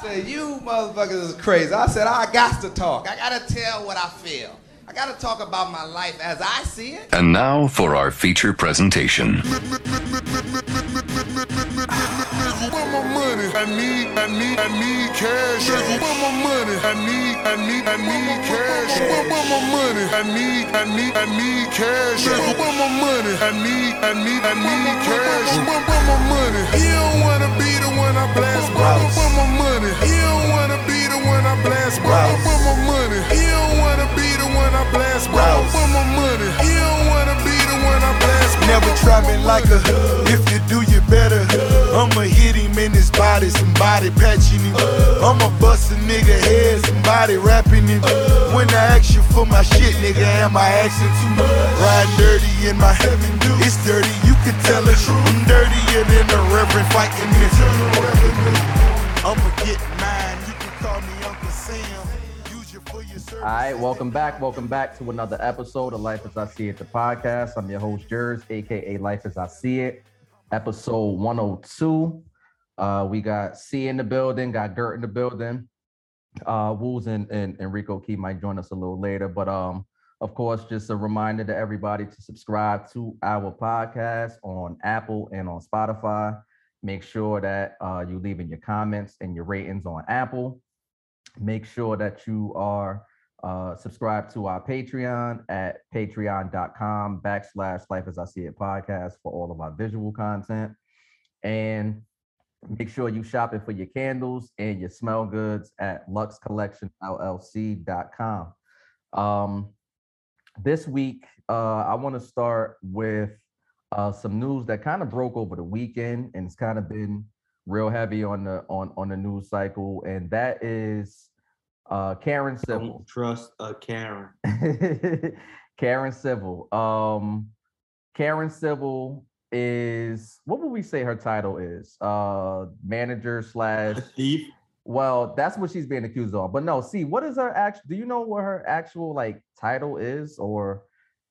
said, you motherfuckers is crazy. I said, I got to talk. I got to tell what I feel. I got to talk about my life as I see it. And now for our feature presentation. want my money. I need, I need, I need cash. Nigga, want my money. I need, I need, I need cash. Want my money. I need, I need, I need cash. Nigga, want my money. I need, I need, I need cash. Want my money. He don't wanna be the one I blast. Want, want my money. He don't wanna be the one I blast. Want, want my money. He don't wanna be the one I blast. Want, want my money. He don't wanna be the one I blast. Never try me like a. If you do, you better. I'ma hit him in his body, somebody patching him. I'ma bust a nigga head, somebody rapping him. When I ask you for my shit, nigga, am I asking too much? Ride dirty in my heaven, dude. It's dirty, you can tell it. I'm dirtier than the reverend fighting this. I'ma get mine, you can call me Uncle Sam. All right, welcome back. Welcome back to another episode of Life as I See It, the podcast. I'm your host, Jers, aka Life as I See It, episode 102. Uh, we got C in the building, got Gert in the building. Uh, Woos and, and, and Rico Key might join us a little later, but um, of course, just a reminder to everybody to subscribe to our podcast on Apple and on Spotify. Make sure that uh, you leave in your comments and your ratings on Apple. Make sure that you are uh, subscribed to our Patreon at patreon.com backslash life as I see it podcast for all of our visual content. And make sure you shop it for your candles and your smell goods at luxcollectionllc.com. Um, this week, uh, I want to start with uh, some news that kind of broke over the weekend and it's kind of been real heavy on the on on the news cycle, and that is uh, Karen Civil. Don't trust a Karen. Karen Civil. Um, Karen Civil is what would we say her title is? Uh, manager slash. A thief. Well, that's what she's being accused of. But no, see, what is her actual? Do you know what her actual like title is, or?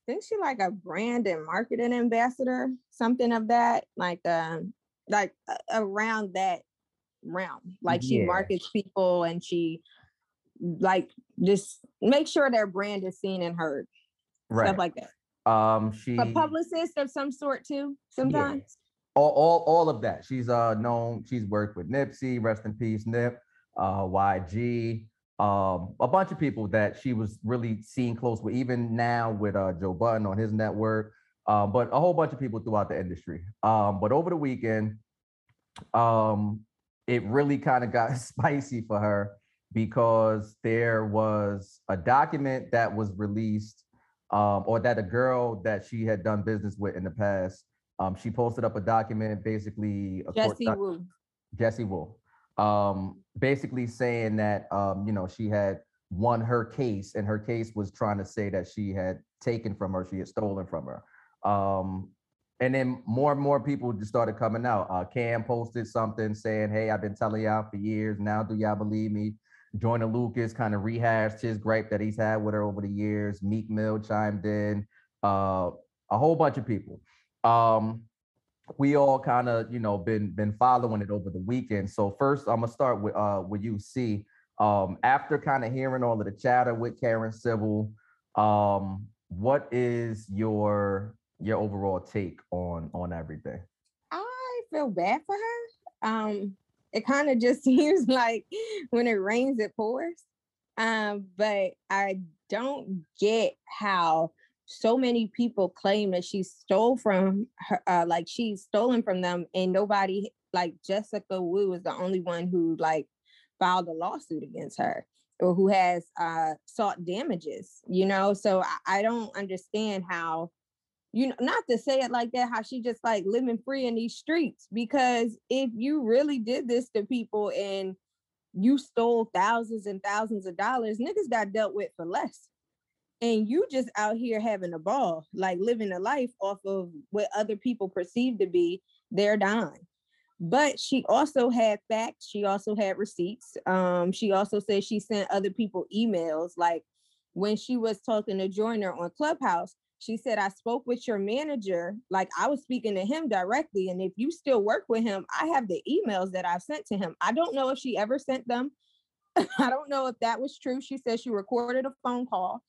Isn't she like a brand and marketing ambassador, something of that, like um, like uh, around that realm? Like she Yeah. markets people and she like just make sure their brand is seen and heard, Right. stuff like that. um, she. A publicist of some sort too, sometimes. all, all, all of that. She's uh known. She's worked with Nipsey, rest in peace, Nip, uh, YG, um, a bunch of people that she was really seeing close with. Even now with uh Joe Budden on his network, um, but a whole bunch of people throughout the industry. Um, but over the weekend, um, it really kind of got spicy for her because there was a document that was released, um, or that a girl that she had done business with in the past um, she posted up a document basically a Jesse doc- Wu. Jesse Wolf, um, basically saying that um, you know she had won her case, and her case was trying to say that she had taken from her, she had stolen from her. Um, and then more and more people just started coming out. Uh, Cam posted something saying, "Hey, I've been telling y'all for years. Now, do y'all believe me?" Joyner Lucas kind of rehashed his gripe that he's had with her over the years. Meek Mill chimed in. Uh, a whole bunch of people um we all kind of you know been been following it over the weekend so first i'm gonna start with uh with you see um after kind of hearing all of the chatter with karen civil um what is your your overall take on on everything I feel bad for her. Um, it kind of just seems like when it rains, it pours. Um, but I don't get how so many people claim that she stole from her, uh, like she's stolen from them, and nobody like Jessica Wu is the only one who like filed a lawsuit against her or who has uh sought damages. You know, so I, I don't understand how you know, not to say it like that, how she just like living free in these streets. Because if you really did this to people and you stole thousands and thousands of dollars, niggas got dealt with for less. And you just out here having a ball, like living a life off of what other people perceive to be their dime. But she also had facts. She also had receipts. Um, she also said she sent other people emails. Like when she was talking to Joyner on Clubhouse, she said, I spoke with your manager, like I was speaking to him directly. And if you still work with him, I have the emails that I've sent to him. I don't know if she ever sent them. I don't know if that was true. She said she recorded a phone call.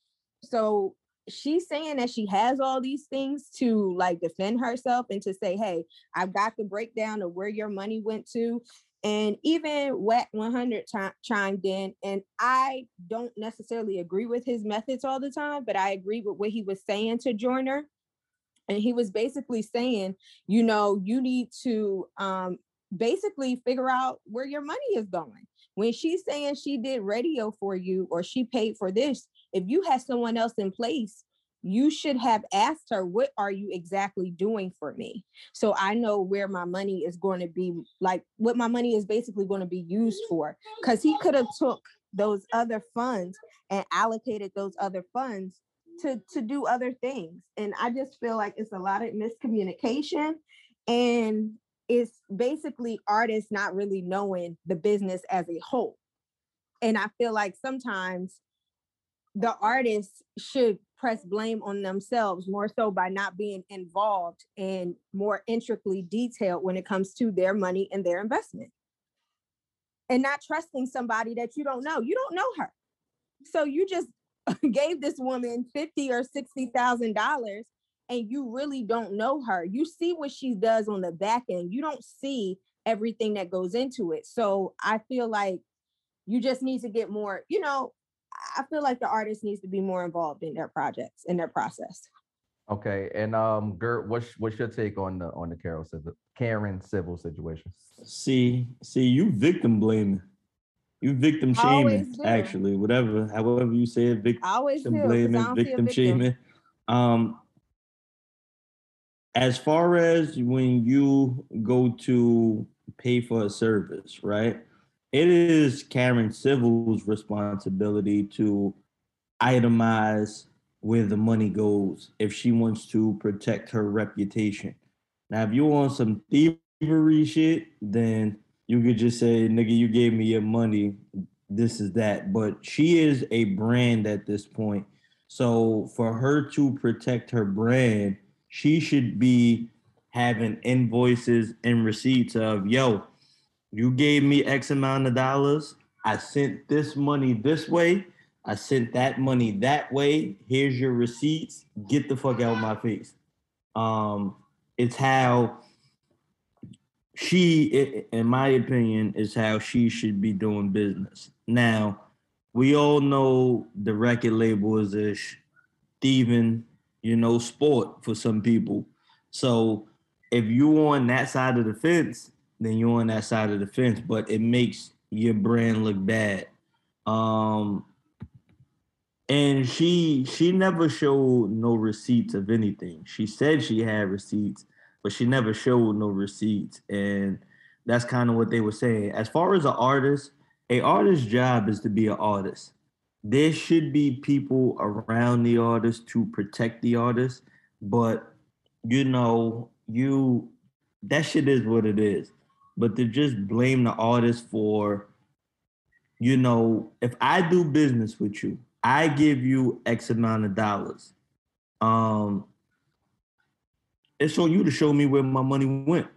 So she's saying that she has all these things to like defend herself and to say, hey, I've got the breakdown of where your money went to. And even Wack 100 ch- chimed in, and I don't necessarily agree with his methods all the time, but I agree with what he was saying to Joyner. And he was basically saying, you know, you need to um, basically figure out where your money is going. When she's saying she did radio for you or she paid for this, if you had someone else in place you should have asked her what are you exactly doing for me? So i know where my money is going to be like what my money is basically going to be used for because he could have took those other funds and allocated those other funds to to do other things. And i just feel like it's a lot of miscommunication and it's basically artists not really knowing the business as a whole. And i feel like sometimes the artists should press blame on themselves more so by not being involved and more intricately detailed when it comes to their money and their investment. And not trusting somebody that you don't know. You don't know her. So you just gave this woman 50 or 60 thousand dollars and you really don't know her. You see what she does on the back end. You don't see everything that goes into it. So i feel like you just need to get more you know I feel like the artist needs to be more involved in their projects in their process. Okay, and um, Gert, what's what's your take on the on the Carol Civil, Karen Civil situation? See, see, you victim blaming, you victim shaming. Actually, whatever, however you say it, victim always blaming, victim, victim shaming. Um, as far as when you go to pay for a service, right? It is Karen Civil's responsibility to itemize where the money goes if she wants to protect her reputation. Now, if you want some thievery shit, then you could just say, nigga, you gave me your money. This is that. But she is a brand at this point. So for her to protect her brand, she should be having invoices and receipts of, yo, you gave me X amount of dollars. I sent this money this way. I sent that money that way. Here's your receipts. Get the fuck out of my face. Um, it's how she, in my opinion, is how she should be doing business. Now, we all know the record label is a thieving, you know, sport for some people. So if you on that side of the fence, then you're on that side of the fence, but it makes your brand look bad. Um, and she she never showed no receipts of anything. She said she had receipts, but she never showed no receipts, and that's kind of what they were saying. As far as an artist, a artist's job is to be an artist. There should be people around the artist to protect the artist, but you know, you that shit is what it is but to just blame the artist for, you know, if I do business with you, I give you X amount of dollars. Um, it's on you to show me where my money went.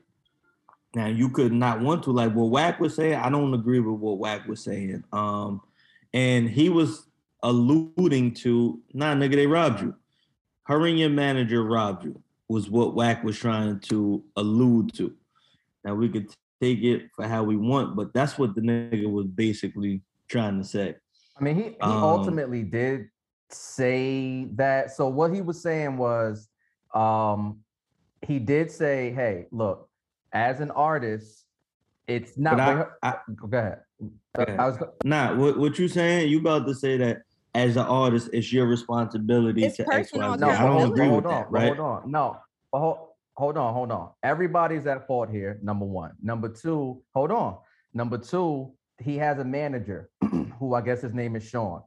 Now you could not want to, like what Wack was saying. I don't agree with what Wack was saying. Um, and he was alluding to, nah, nigga, they robbed you. Her and your manager robbed you, was what Wack was trying to allude to. Now we could take it for how we want, but that's what the nigga was basically trying to say. I mean, he, he um, ultimately did say that. So what he was saying was um he did say, hey, look, as an artist, it's not I, I, go ahead. I was nah, what, what you saying? You about to say that as an artist, it's your responsibility it's to personal. No, I don't agree with that, right? Hold on, no, hold, hold on, hold on. Everybody's at fault here. Number one. Number two, hold on. Number two, he has a manager who I guess his name is Sean.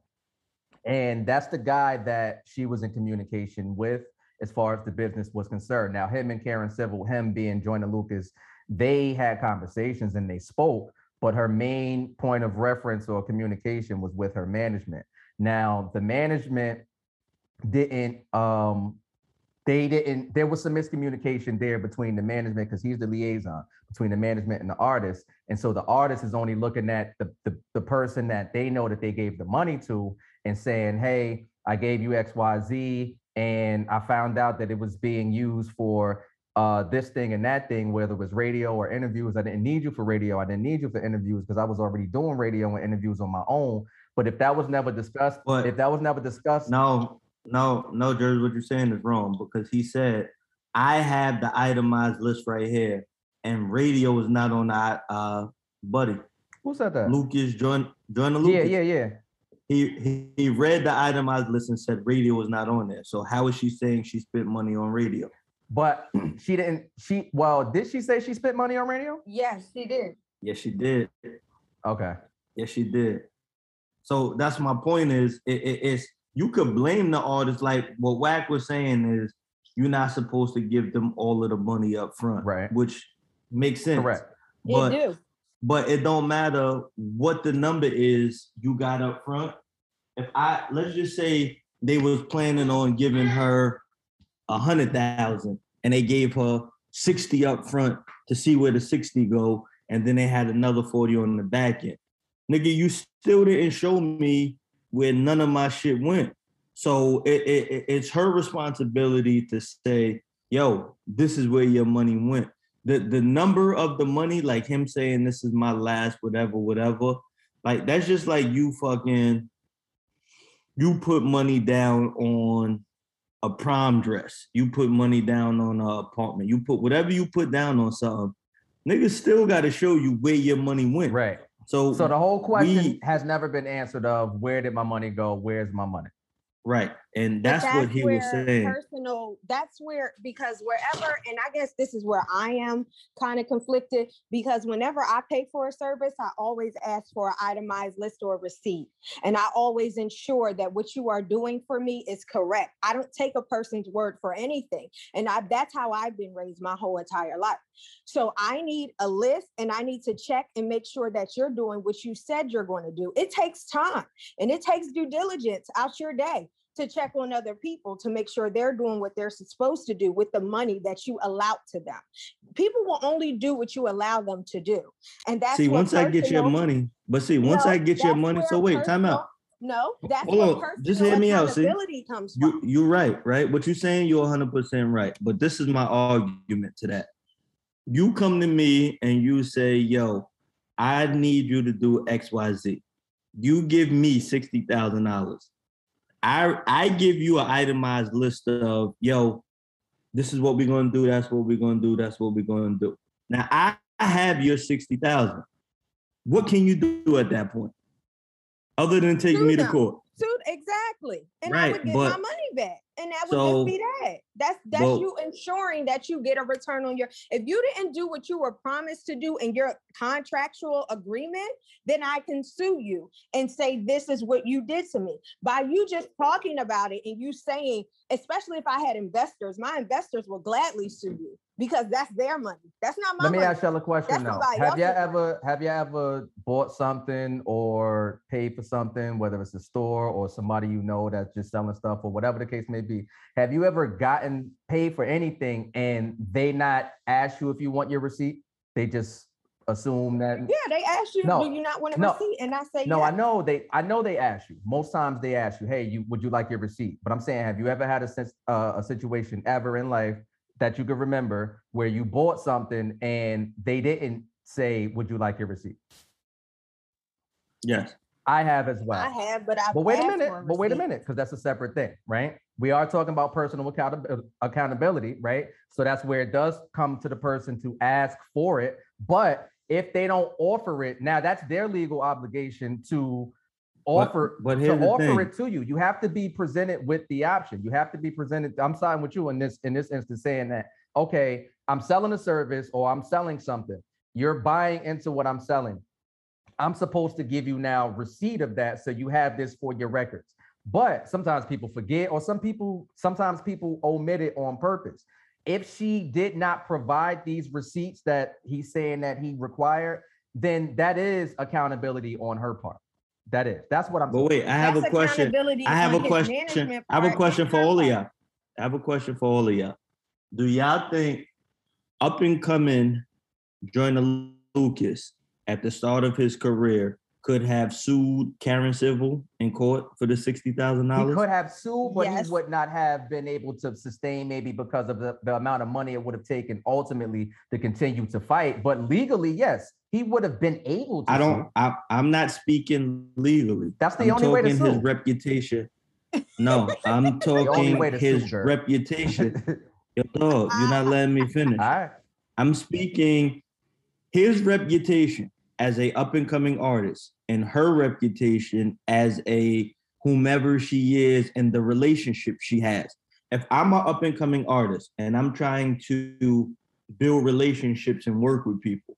And that's the guy that she was in communication with as far as the business was concerned. Now, him and Karen Civil, him being Joyner Lucas, they had conversations and they spoke, but her main point of reference or communication was with her management. Now, the management didn't um they didn't there was some miscommunication there between the management because he's the liaison between the management and the artist and so the artist is only looking at the, the the person that they know that they gave the money to and saying hey i gave you xyz and i found out that it was being used for uh, this thing and that thing, whether it was radio or interviews. I didn't need you for radio. I didn't need you for interviews because I was already doing radio and interviews on my own. But if that was never discussed, But- if that was never discussed, No, no, no, Jersey, what you're saying is wrong because he said, I have the itemized list right here, and radio is not on that. Uh, buddy, who said that? Lucas, join, join the Yeah, Lucas. yeah, yeah. He, he he read the itemized list and said radio was not on there. So how is she saying she spent money on radio? But she didn't. She well, did she say she spent money on radio? Yes, she did. Yes, she did. Okay. Yes, she did. So that's my point. Is it, it- it's you could blame the artist. Like what Wack was saying is you're not supposed to give them all of the money up front, Right. Which makes sense. Correct. But you do. but it don't matter what the number is you got up front. If I let's just say they was planning on giving her a hundred thousand and they gave her 60 up front to see where the 60 go, and then they had another 40 on the back end. Nigga, you still didn't show me where none of my shit went. So it, it, it- it's her responsibility to say, yo, this is where your money went the the number of the money, like him saying this is my last whatever, whatever, like that's just like you fucking you put money down on a prom dress, you put money down on an apartment, you put whatever you put down on something, niggas still gotta show you where your money went. Right. So So the whole question we- has never been answered of where did my money go? Where's my money? right. And But that's, what he was saying. Personal, that's where because wherever, and I guess this is where I am kind of conflicted because whenever I pay for a service, I always ask for an itemized list or receipt. And I always ensure that what you are doing for me is correct. I don't take a person's word for anything. And I that's how I've been raised my whole entire life. So I need a list and I need to check and make sure that you're doing what you said you're going to do. It takes time and it takes due diligence out your day to check on other people to make sure they're doing what they're supposed to do with the money that you allow to them. People will only do what you allow them to do. And that's see, once I get your money, but see, once No, I get your money, so wait, time out. No, that's Hold on, personal just hear me out, see? comes You from. you're right, right? What you're saying, you're 100 percent right. But this is my argument to that. You come to me and you say, "Yo, I need you to do X, Y, Z." You give me sixty thousand dollars. I I give you an itemized list of, "Yo, this is what we're gonna do. That's what we're gonna do. That's what we're gonna do." Now I, I have your sixty thousand. What can you do at that point, other than take Sue me to court? Suit exactly. And I would get my money back. And that would So- just be that. That's that's Well- you ensuring that you get a return on your if you didn't do what you were promised to do in your contractual agreement, then I can sue you and say this is what you did to me. By you just talking about it and you saying, especially if I had investors, my investors will gladly sue you because that's their money. That's not my money. Let me money. ask y'all a question That's now. Have you else's ever have you ever bought something or paid for something, whether it's a store or somebody you know that's just selling stuff or whatever the case may be? Have you ever gotten paid for anything and they not ask you if you want your receipt? They just assume that yeah, they ask you, No, do you not want a no, receipt? And I say, No, yes. I know they. I know they ask you. Most times they ask you, "Hey, you would you like your receipt?" But I'm saying, have you ever had a sense, uh, a situation ever in life that you could remember where you bought something and they didn't say, "Would you like your receipt?" Yes. I have as well. I have, but I But wait a minute. But wait a minute, because that's a separate thing, right? We are talking about personal accountab- uh, accountability, right? So that's where it does come to the person to ask for it. But if they don't offer it, now that's their legal obligation to offer but to offer thing. it to you. You have to be presented with the option. You have to be presented. I'm siding with you in this in this instance, saying that okay, I'm selling a service or I'm selling something. You're buying into what I'm selling. I'm supposed to give you now receipt of that so you have this for your records. But sometimes people forget, or some people, sometimes people omit it on purpose. If she did not provide these receipts that he's saying that he required, then that is accountability on her part. That is. That's what I'm But wait, I have That's a question. I have a question. I have a question for her all of y'all. I have a question for all of y'all. Do y'all think up and coming Joyner Lucas at the start of his career could have sued Karen Civil in court for the sixty thousand dollars. He dollars? could have sued, but Yes. he would not have been able to sustain maybe because of the, the amount of money it would have taken ultimately to continue to fight. But legally, yes, he would have been able to. I don't. I, I'm not speaking legally. That's the I'm only way to talking his reputation. No, I'm only talking way to his sue, reputation. Yo, dog, you're not letting me finish. All right. I'm speaking his reputation as a up and coming artist and her reputation as a whomever she is and the relationship she has. If I'm an up and coming artist and I'm trying to build relationships and work with people,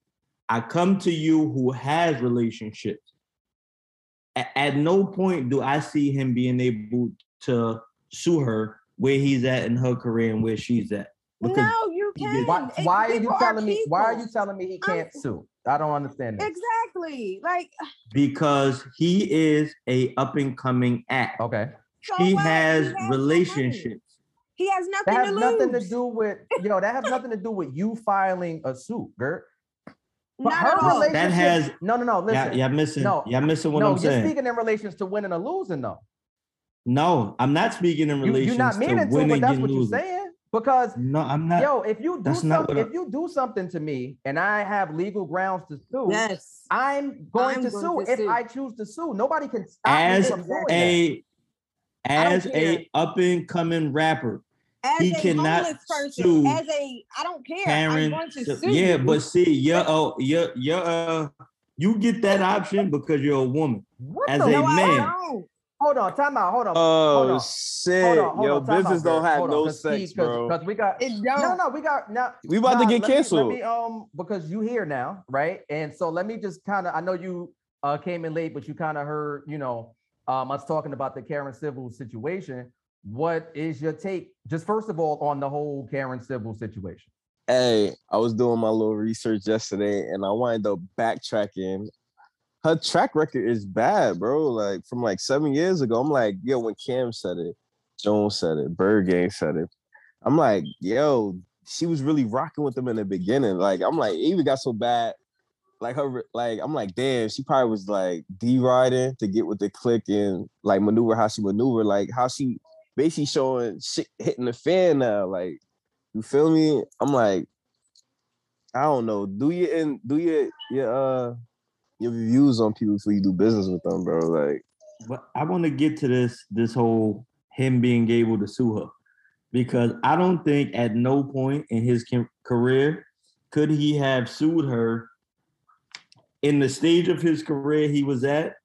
I come to you who has relationships. A- At no point do I see him being able to sue her where he's at in her career and where she's at. Because no, you you can. Why, why are you people telling me? Why are you telling me he I'm- can't sue? I don't understand this. Exactly. Like, because he is a up and coming act. Okay. so he has no money. relationships. He has nothing That has to nothing to do with yo. That has nothing to do with you filing a suit, Gert. But Not her at all. relationship. That has no, no, no. yeah, Listen. yeah, missing. no, yeah, missing what no, I'm you're saying. speaking in relations to winning or losing, though. no, I'm not speaking in You, relation you're not to meaning to, winning but that's and what you're losing. saying. Because No, I'm not. yo, if you do something, if you do something to me and I have legal grounds to sue, Yes. I'm going I'm to going sue to if sue. I choose to sue. Nobody can stop me as from doing that. a as a up and coming rapper, As He a cannot homeless person, sue as a, I don't care. I'm Karen. going to sue yeah, you. but see, you're oh, you're you're uh, you get that option because you're a woman. What as the a no, I man. Don't. Hold on, time out. Hold on. hold Oh on. shit! Hold on, hold Yo, on, business out, don't have Hold on, no 'cause sex, see, bro. Because we got It no, no, we got now. We about to Nah, get let me- canceled. let me, um, because you here now, right? And so let me just kind of. I know you uh came in late, but you kind of heard, you know, um, us talking about the Karen Civil situation. What is your take, just first of all, on the whole Karen Civil situation? Hey, I was doing my little research yesterday, and I wind up backtracking. Her track record is bad, bro. Like from like seven years ago. I'm like, yo, when Cam said it, Jones said it, Bird said it. I'm like, yo, she was really rocking with them in the beginning. Like, I'm like, even got so bad. Like her, like I'm like, damn, she probably was like D riding to get with the click and like maneuver how she maneuver, like how she basically showing shit hitting the fan now. Like, you feel me? I'm like, I don't know. Do you and do your your uh your views on people before you do business with them, bro? Like, But I want to get to this this whole him being able to sue her because I don't think at no point in his ca- career could he have sued her in the stage of his career he was at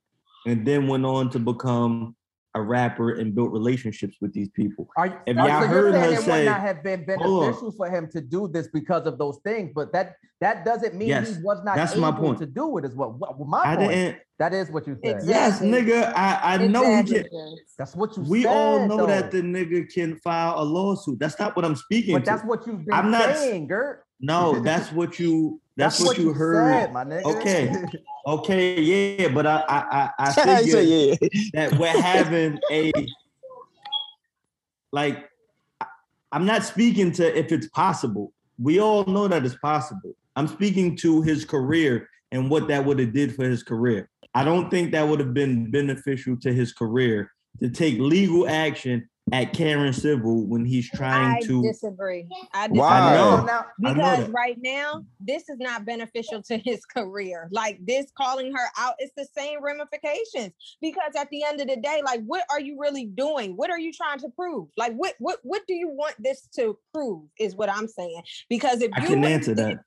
and then went on to become a rapper and built relationships with these people. Are you, If are- y'all so heard you're saying her it would not have been beneficial for him to do this because of those things, but that that doesn't mean Yes, he was not that's able my point. to do it. Is what, what my I point. didn't. That is what you said. Exactly. Yes, nigga. I I know he can. That's what you said. We said. all know that the nigga can file a lawsuit. That's not what I'm speaking But to. that's what you've been I'm not- saying, Gert. No, that's what you. That's, what, you heard. said. Okay. Okay, yeah, but I I I, I figured yeah. that we're having a like I'm not speaking to if it's possible. We all know that it's possible. I'm speaking to his career and what that would have did for his career. I don't think that would have been beneficial to his career to take legal action at Karen Civil when he's trying I to disagree. I disagree. Why? I know. So I know Because right now, this is not beneficial to his career. Like this calling her out, it's the same ramifications. Because at the end of the day, like what are you really doing? What are you trying to prove? Like what what what do you want this to prove? Is what I'm saying. Because if I you can answer that.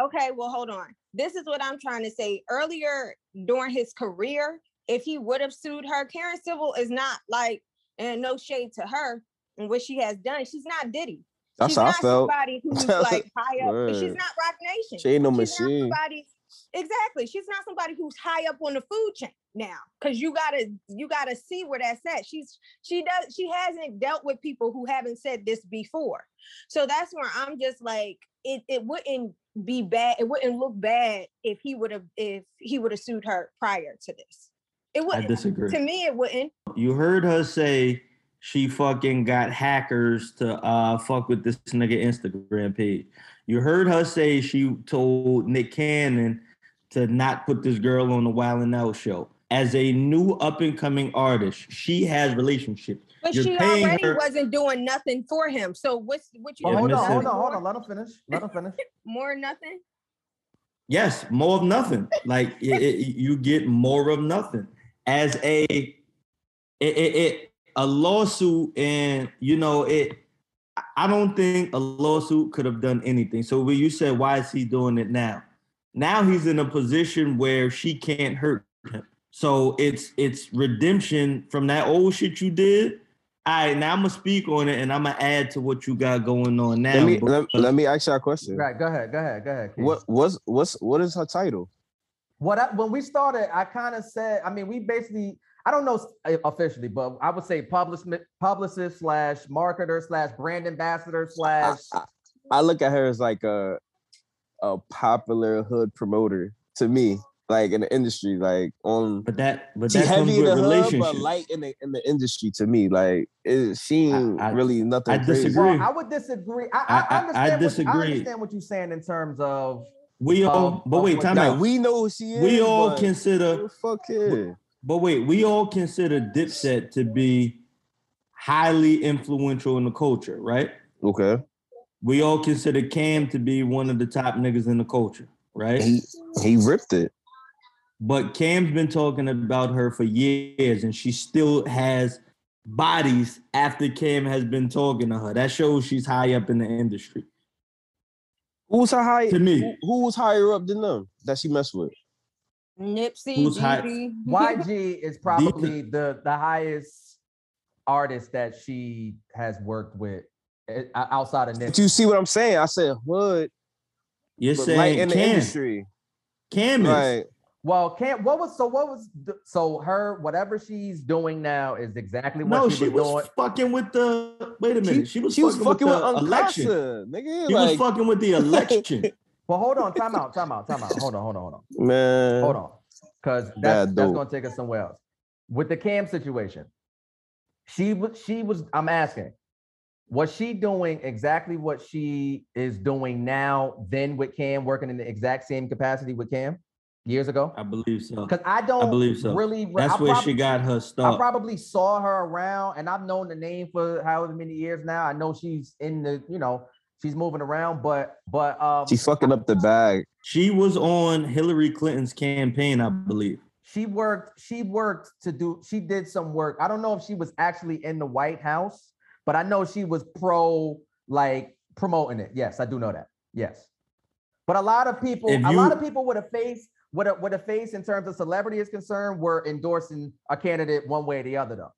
Okay, well, hold on. This is what I'm trying to say. Earlier during his career, if he would have sued her, Karen Civil is not like, and no shade to her and what she has done. She's not Diddy. That's she's how I not felt. somebody who's like high up. She's not Roc Nation. She ain't no She's not machine. somebody. Exactly. She's not somebody who's high up on the food chain now. Cause you gotta you gotta see where that's at. She's she does she hasn't dealt with people who haven't said this before. So that's where I'm just like, it it wouldn't be bad, it wouldn't look bad if he would have if he would have sued her prior to this. It I wouldn't disagree. to me it wouldn't. You heard her say she fucking got hackers to uh fuck with this nigga Instagram page. You heard her say she told Nick Cannon to not put this girl on the Wild and Out show. As a new up and coming artist, she has relationships. But You're she already her- wasn't doing nothing for him. So what's what you Well, hold on, hold on, hold on. Let him finish. Let him finish. More nothing. Yes, more of nothing. Like it, it- you get more of nothing as a it, it, it a lawsuit, and you know it. I don't think a lawsuit could have done anything. So when you said why is he doing it now? Now he's in a position where she can't hurt him. So it's it's redemption from that old shit you did. All right, now I'm gonna speak on it, and I'm gonna add to what you got going on now. Let me let, let me ask you a question. Right, go ahead, go ahead, go ahead. Keith. What what's what's what is her title? What I, when we started, I kind of said, I mean, we basically, I don't know eh, officially, but I would say publicist, publicist slash marketer slash brand ambassador slash. I, I look at her as like a a popular hood promoter to me, like in the industry, like on But that, but she that comes heavy in with the hood, but light in the in the industry to me. Like it, she ain't I- really nothing I crazy. disagree. Well, I would disagree. I, I, I- I- I understand what, I understand what you're saying in terms of. We all, Um, but wait, um, time out. we know who she is. We all consider, fuck here. but wait, we all consider Dipset to be highly influential in the culture, right? Okay. We all consider Cam to be one of the top niggas in the culture, right? He he ripped it. But Cam's been talking about her for years, and she still has bodies after Cam has been talking to her. That shows she's high up in the industry. Who's her high? To me. who, who was higher up than them that she messed with? Nipsey, Who's high- YG is probably the the highest artist that she has worked with eh, outside of Nipsey. But you see what I'm saying? I said hood, You're but saying light in the industry. Cam is. Right. Well, can't what was so what was so her whatever she's doing now is exactly what No, she, she was, was doing. fucking with the. Wait a minute. She, was, she was fucking, fucking with, with the election. Nigga. She like, was fucking with the election. Well, hold on, time out, time out, time out. Hold on, hold on, hold on. man. Hold on. Because that's Bad that's dope. gonna take us somewhere else. With the cam situation, she was she was I'm asking, was she doing exactly what she is doing now, then with Cam working in the exact same capacity with Cam years ago? I believe so. Because I don't I believe so. really That's I where prob- she got her stuff. I probably saw her around, and I've known the name for however many years now. I know she's in the, you know, she's moving around, but but um, She fucking up the bag. She was on Hillary Clinton's campaign, I believe. she worked. She worked to do. She did some work. I don't know if she was actually in the White House, but I know she was pro, like promoting it. Yes, I do know that. Yes, but a lot of people, If a lot of people with a face, with a with a face in terms of celebrity is concerned, we're endorsing a candidate one way or the other, though.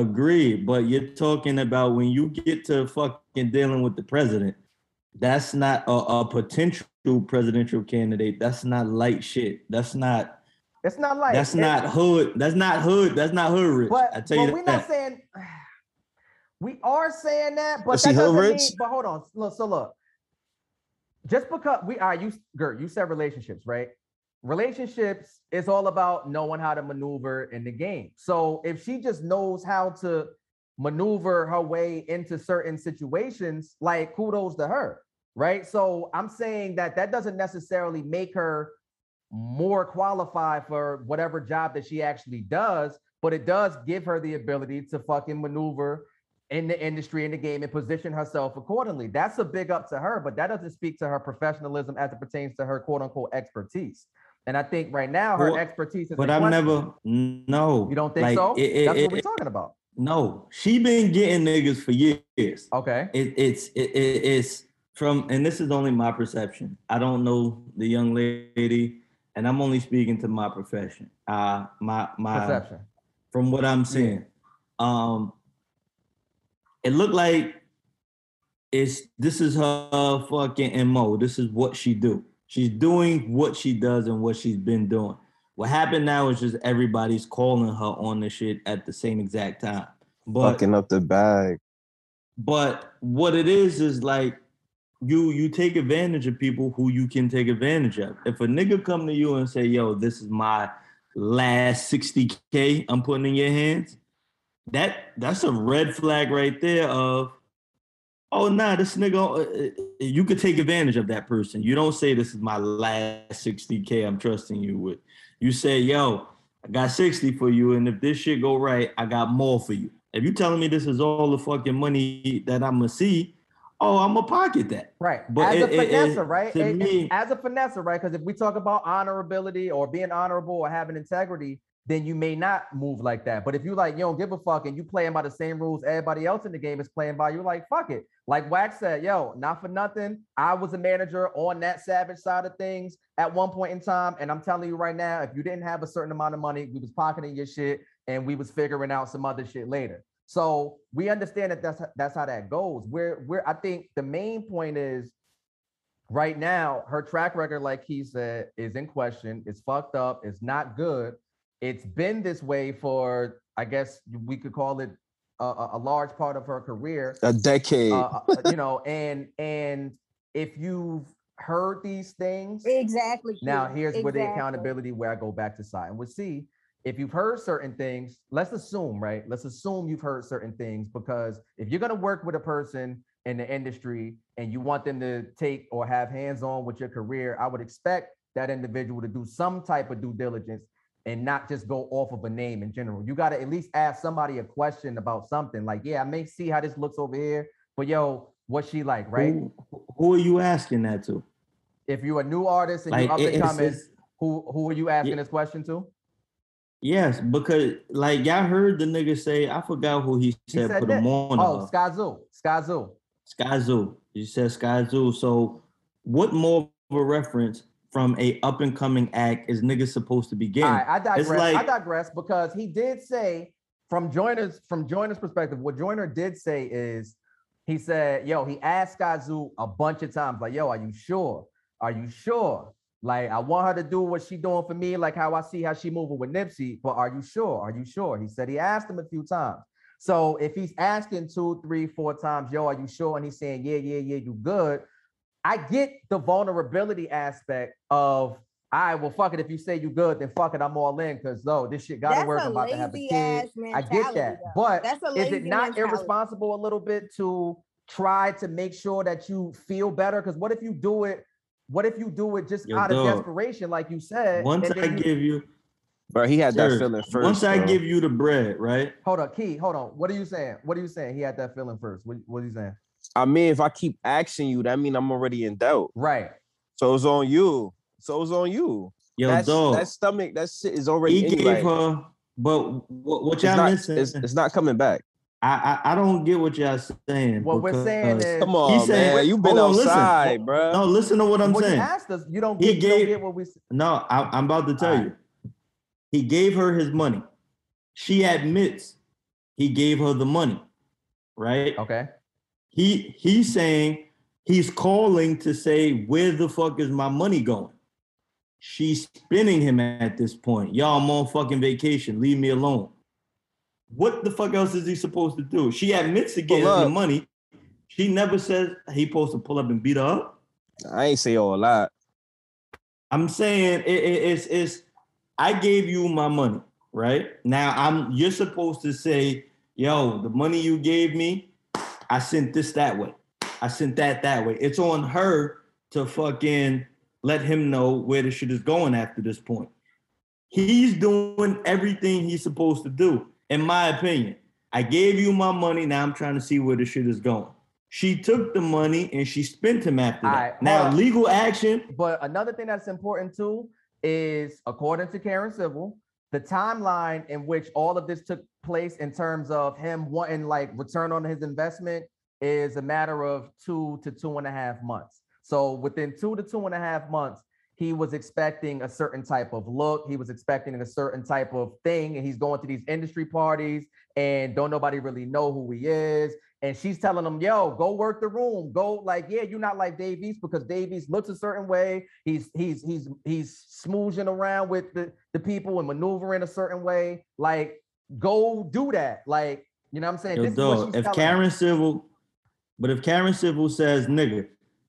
Agreed, but you're talking about when you get to fucking dealing with the president. That's not a, a potential presidential candidate. That's not light shit. That's not. That's not like That's it- not hood. That's not hood. That's not hood rich. But, I tell but you we're that. not saying we are saying that, but Is that doesn't rich? mean. But hold on, look. So look, just because we are you, Gert, you said relationships, right? Relationships is all about knowing how to maneuver in the game. So if she just knows how to maneuver her way into certain situations, like kudos to her, right? So I'm saying that that doesn't necessarily make her more qualified for whatever job that she actually does, but it does give her the ability to fucking maneuver in the industry, in the game, and position herself accordingly. That's a big up to her, but that doesn't speak to her professionalism as it pertains to her quote unquote expertise. And I think right now her Well, expertise is. But I've never. No. You don't think Like, so? it- it- That's it- what we're talking about. No, she been getting niggas for years. Okay. It, it's it, it- it's from, and this is only my perception. I don't know the young lady, and I'm only speaking to my profession. Uh, my my Perception. from what I'm seeing. Um, it looked like it's this is her fucking mo. This is what she do. She's doing what she does and what she's been doing. What happened now is just everybody's calling her on the shit at the same exact time. But fucking up the bag. but what it is is like you you take advantage of people who you can take advantage of. If a nigga come to you and say, "Yo, this is my last 60k I'm putting in your hands," that that's a red flag right there of oh nah this nigga uh, uh, you could take advantage of that person you don't say this is my last 60k i'm trusting you with you say yo i got 60 for you and if this shit go right i got more for you if you telling me this is all the fucking money that i'm gonna see oh i'm gonna pocket that Right. But as it- a finesse, right? it- me- as a finesse, right? Because if we talk about honorability or being honorable or having integrity, then you may not move like that. But if you like, you don't give a fuck and you playing by the same rules everybody else in the game is playing by, you're like, fuck it. Like Wack said, yo, not for nothing. I was a manager on that savage side of things at one point in time. And I'm telling you right now, if you didn't have a certain amount of money, we was pocketing your shit and we was figuring out some other shit later. So we understand that that's that's how that goes. Where where I think the main point is right now, her track record, like he said, is in question. It's fucked up. It's not good. It's been this way for, I guess we could call it a, a a large part of her career. A decade. Uh, uh, you know, and and if you've heard these things, Exactly. now Q. here's where the accountability where I go back to side and we'll see if you've heard certain things. Let's assume, right? Let's assume you've heard certain things because if you're gonna work with a person in the industry and you want them to take or have hands on with your career, I would expect that individual to do some type of due diligence and not just go off of a name in general. You got to at least ask somebody a question about something like, yeah, I may see how this looks over here, but yo, what's she like, right? who, who are you asking that to If you're a new artist and like you're up and coming, who who are you asking this question to? Yes, because like y'all heard the nigga say, I forgot who he He said, said put that. him on. Oh, uh, Skyzoo. Sky Zoo. Skyzoo. You said Skyzoo. So what more of a reference from a up and coming act is niggas supposed to be getting? I digress. I like- digress because he did say from Joyner's from Joyner's perspective, what Joiner did say is he said, yo, he asked Zoo a bunch of times, like, yo, are you sure? Are you sure? Like, I want her to do what she doing for me, like how I see how she moving with Nipsey, but are you sure? Are you sure? He said he asked him a few times. So if he's asking two, three, four times, yo, are you sure? And he's saying, yeah, yeah, yeah, you good. I get the vulnerability aspect of, all right, well, fuck it. If you say you good, then fuck it. I'm all in because though this shit gotta That's work. a I'm about to have a lazy kid. I get that. though. But That's a is it not mentality. irresponsible a little bit to try to make sure that you feel better? Because what if you do it? What if you do it just Yo, out of desperation, like you said? Once and I you- give you, Bro, he had that feeling first. once I bro. give you the bread, right? hold on, Key, hold on. What are you saying? What are you saying? He had that feeling first. What, what are you saying? I mean, if I keep asking you, that mean I'm already in doubt. Right. So it's on you. So it's on you. Yo, That's, dog. that stomach, that shit is already he in gave like, her, but what, what y'all not, missing? it's, it's not coming back. I, I I don't get what y'all saying. What we're saying is, Come on, said- man. You've been hold on, listen. outside, bro. no, listen to what I'm well, you saying. asked us. You don't He get, you don't gave- get what we. No, I, I'm about to tell Alright. you. He gave her his money. She admits he gave her the money, right? Okay. He he's saying he's calling to say where the fuck is my money going? She's spinning him at this point. Y'all, I'm on fucking vacation. Leave me alone. What the fuck else is he supposed to do? She admits to getting the money. She never says he supposed to pull up and beat her up. I ain't say all a lot. I'm saying it, it- it's it's I gave you my money, right? Now I'm you're supposed to say, yo, the money you gave me, I sent this that way. I sent that that way. It's on her to fucking let him know where the shit is going after this point. He's doing everything he's supposed to do, in my opinion. I gave you my money. Now I'm trying to see where the shit is going. She took the money and she spent him after that. Hold now, legal action, But another thing that's important too is, according to Karen Civil, the timeline in which all of this took place in terms of him wanting like return on his investment is a matter of two to two and a half months. So within two to two and a half months, he was expecting a certain type of look. He was expecting a certain type of thing, and he's going to these industry parties, and don't nobody really know who he is. And she's telling him, "Yo, go work the room. Go like, yeah, you're not like Davies because Davies looks a certain way. He's he's he's he's smooching around with the the people and maneuvering a certain way. Like, go do that. Like, you know what I'm saying? Yo, This is what dog, she's if telling him. Karen Civil, but if Karen Civil says, nigga,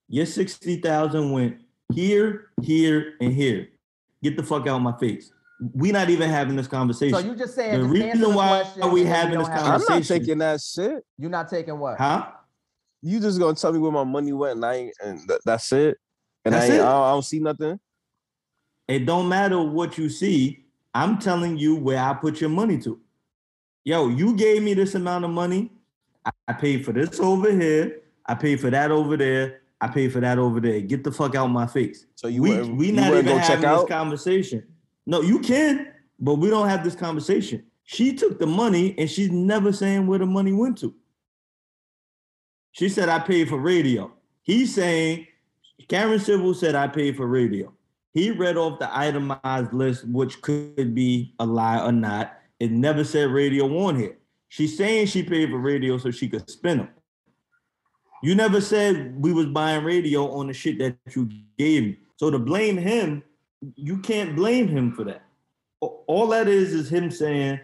your 60,000 went here, here, and here, get the fuck out of my face. we not even having this conversation. So you just saying The just reason the why question we and having this conversation? I'm not taking that shit. You're not taking what? huh? You just gonna tell me where my money went and I ain't, and th- that's it. And That's I, ain't, it. I, don't, I don't see nothing. It don't matter what you see. I'm telling you where I put your money to. Yo, you gave me this amount of money. I, I paid for this over here. I paid for that over there. I paid for that over there. Get the fuck out of my face. So you we wouldn't- we you not even go check having this out? conversation. No, you can, but we don't have this conversation. She took the money and she's never saying where the money went to. She said I paid for radio. He's saying Karen Civil said I paid for radio. He read off the itemized list, which could be a lie or not. It never said radio on here. She's saying she paid for radio so she could spin them. You never said we was buying radio on the shit that you gave me. So to blame him, you can't blame him for that. All that is is him saying,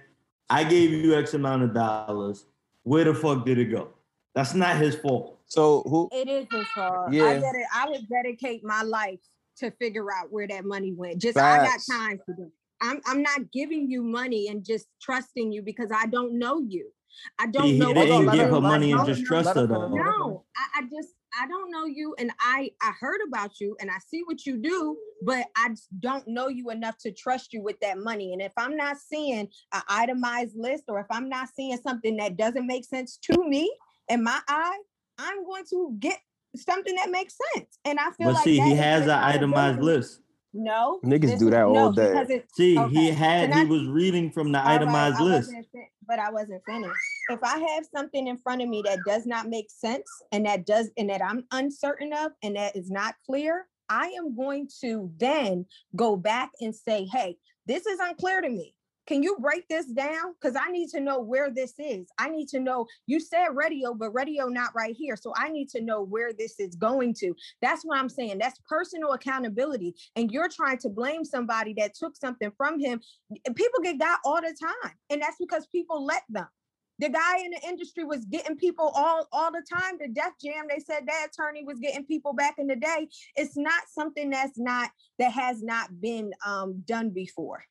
I gave you X amount of dollars. Where the fuck did it go? That's not his fault. So who? It is his fault. Yeah. I get it. I would dedicate my life to figure out where that money went. Just I got time to do. It. I'm I'm not giving you money and just trusting you because I don't know you. I don't He, know. he Hold what on, didn't give her- her money and just trust her her though. No, I, I just I don't know you, and I I heard about you, and I see what you do, but I don't know you enough to trust you with that money. And if I'm not seeing an itemized list, or if I'm not seeing something that doesn't make sense to me in my eye, I'm going to get something that makes sense. And I feel But like see, he has an itemized accountability. list. No, Niggas this do is- that all no, day. it- See, Okay, he had can he was reading from the itemized I list. wasn't but I wasn't finished. If I have something in front of me that does not make sense and that does and that I'm uncertain of and that is not clear, I am going to then go back and say, hey, this is unclear to me. Can you break this down? Because I need to know where this is. I need to know you said radio, but radio not right here. So I need to know where this is going to. That's what I'm saying. That's personal accountability. And you're trying to blame somebody that took something from him people get got all the time and that's because people let them the guy in the industry was getting people all all the time the Def Jam they said that attorney was getting people back in the day it's not something that's not that has not been um, done before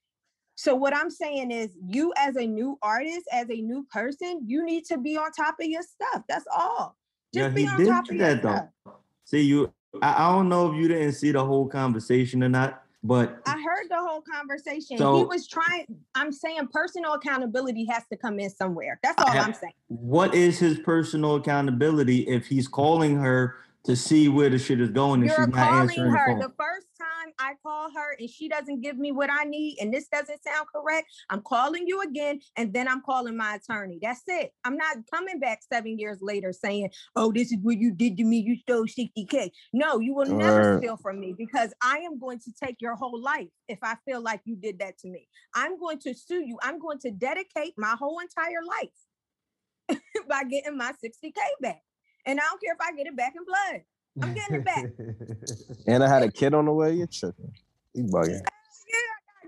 so what i'm saying is you as a new artist as a new person you need to be on top of your stuff that's all just be on top of your that stuff though. See, you I, I don't know if you didn't see the whole conversation or not, but I heard the whole conversation. he was trying. I'm saying personal accountability has to come in somewhere. That's all I- I'm saying. what is his personal accountability if he's calling her to see where the shit is going and You're she's not answering the her phone? the first time I call her and she doesn't give me what I need and this doesn't sound correct. I'm calling you again and then I'm calling my attorney. That's it. I'm not coming back seven years later saying, "Oh, this is what you did to me. You stole 60k." No, you will never Word. steal from me because I am going to take your whole life if I feel like you did that to me. I'm going to sue you. I'm going to dedicate my whole entire life by getting my 60k back. And I don't care if I get it back in blood. I'm getting it back. And I had a kid on the way. You're tripping. You bugging.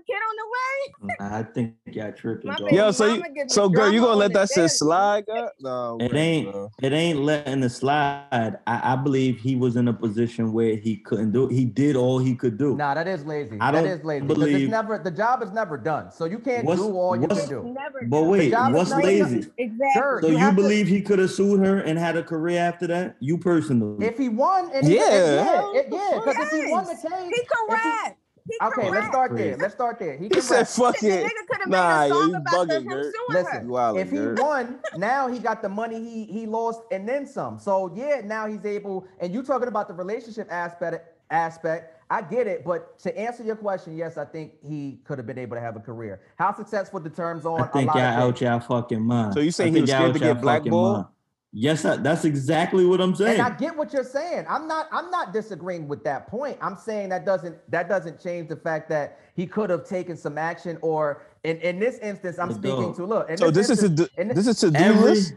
Get on the way. Nah, I think y'all tripping, dog. Yo, so you, mama give me so girl, you drama gonna let that shit slide? girl? No, It ain't bro. it ain't letting it slide. I, I believe he was in a position where he couldn't do it. He did all he could do. Nah, that is lazy. I that don't is lazy. Because believe- it's never the job is never done. So you can't What's- do all you what's- can do. Never But wait, what's lazy? done. Exactly. Sure, So You you, have to- believe he could have sued her and had a career after that? You personally? If he won, and he, Yeah, yeah, it, yeah, because if he won the case, He if he- correct. Okay, let's start there. Let's start there. He, He said, "Fuck it." nigga could have Nah, made a you bugging, him Listen, her. If he Gert. won, now he got the money he he lost and then some. So yeah, now he's able. And you talking about the relationship aspect aspect. I get it, but to answer your question, yes, I think he could have been able to have a career. How successful the terms on I think a lot y'all of out y'all fucking mind. So you I saying he was scared to y'all get fucking blackballed? Mind. Yes, I, that's exactly what I'm saying. And I get what you're saying. I'm not I'm not disagreeing with that point. I'm saying that doesn't that doesn't change the fact that he could have taken some action or in, in this instance I'm speaking to look. in So this is a instance- do- in this is to do every list.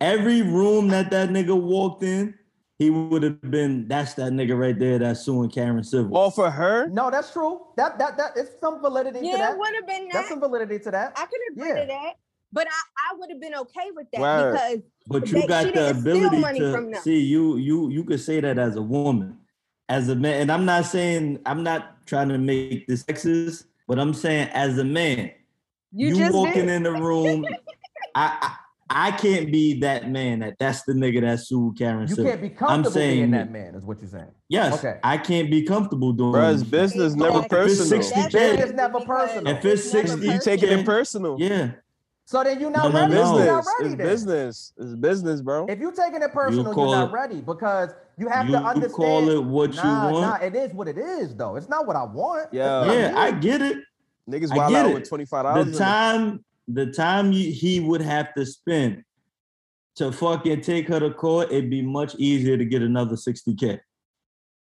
every room that that nigga walked in, he would have been. That's that nigga right there that's suing Karen Civil. All for her. No, that's true. That that that is some validity to Yeah, that. it would have been That's some validity to that. I could agree yeah. to that. But I, I would have been okay with that Word. because But They- you got the ability to see you. You you could say that as a woman, as a man. And I'm not saying I'm not trying to make this sexist. But I'm saying, as a man, You, you, just walking did. in the room, I, I I can't be that man that that's the nigga that sued Karen. You Civil. can't be comfortable saying being that- that man, is what you're saying. Yes, Okay. I can't be comfortable doing. Bro, business, never Exactly. personal. 60 That's K. It's never personal. If it's 60, You take it in personal. personal. Yeah, So then you're not no, ready. no. You're not Business. ready It's then. business. It's business, bro. If you're taking it personal, call you're not it- ready because you have you to understand. You call it what you nah, want. Nah, it is what it is, though. It's not what I want. Yeah. Yeah, me. I get it. Niggas I wild out it. with twenty five dollars. The time, the time you, he would have to spend to fucking take her to court, it'd be much easier to get another 60k.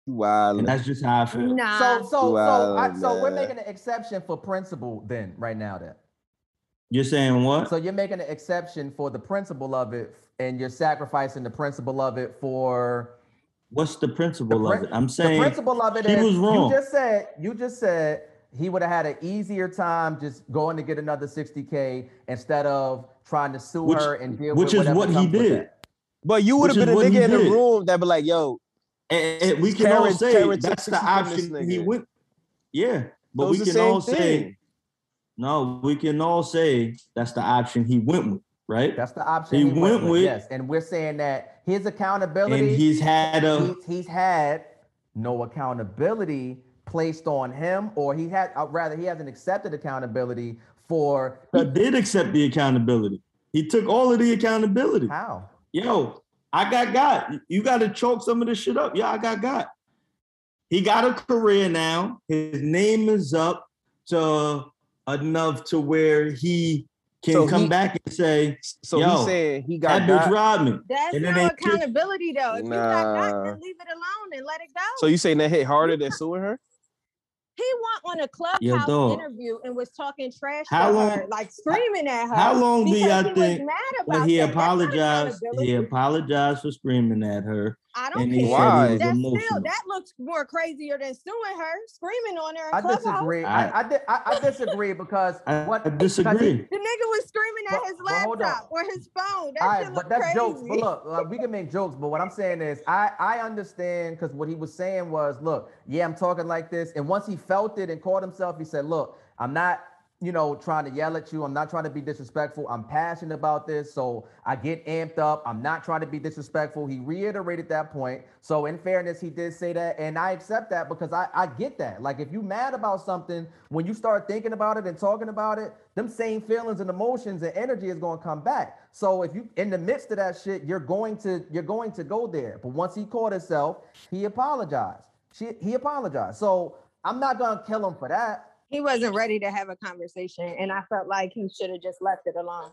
Wild. And that's just how I feel. Nah. So, so, so, I, so we're making an exception for principle then, right now. Then, You're saying what? so you're making an exception for the principle of it, and you're sacrificing the principle of it for What's the principle The of prin- it? I'm saying the principle of it he is was wrong. you just said you just said he would have had an easier time just going to get another 60k instead of trying to sue Which- her and deal which with is whatever what he comes with did. that. But you would have is been a what he nigga in the did. room that be like, yo, And, and we can Karen- all say Karen took that's the 60 from this option he nigga. went. Yeah, but so we the can all same say thing. No. We can all say that's the option he went with, right? That's the option He he, went, went with, with- Yes, and we're saying that his accountability. and he's had a he's, he's had no accountability placed on him, or he had, uh, rather, he hasn't accepted accountability for he did accept the accountability. He took all of the accountability. how. Yo, I got got. You got to choke some of this shit up. Yeah, I got got. He got a career now. His name is up to enough to where he can So come he- back and say, So Yo, he's saying he got "That bitch robbed me." That's And no ain't just- accountability though. If you got got, then leave it alone and let it go. So you saying that hit harder than suing her? he went on a clubhouse interview and was talking trash How to long- her, like screaming at her. How long do y'all think mad when about he that. Apologized? He apologized for screaming at her. I don't and care. said he was That's still that looks more crazier than suing her, screaming on her. I disagree. I- I, I, I, I disagree because I, what I because he- disagree. The nigga was screaming at But- his but hold laptop or his phone. That All shit right, look but that's crazy. jokes. But look, like, we can make jokes, but what I'm saying is, I I understand because what he was saying was, look, yeah, I'm talking like this, and once he felt it and caught himself, he said, look, I'm not, you know, trying to yell at you. I'm not trying to be disrespectful. I'm passionate about this, so I get amped up. I'm not trying to be disrespectful. He reiterated that point. So in fairness, he did say that, and I accept that because I I get that. Like if you mad about something, when you start thinking about it and talking about it, them same feelings and emotions and energy is going to come back. So if you in the midst of that shit, you're going to you're going to go there. But once he caught himself, he apologized. She, he apologized. So I'm not gonna kill him for that. He wasn't ready to have a conversation, and I felt like he should have just left it alone.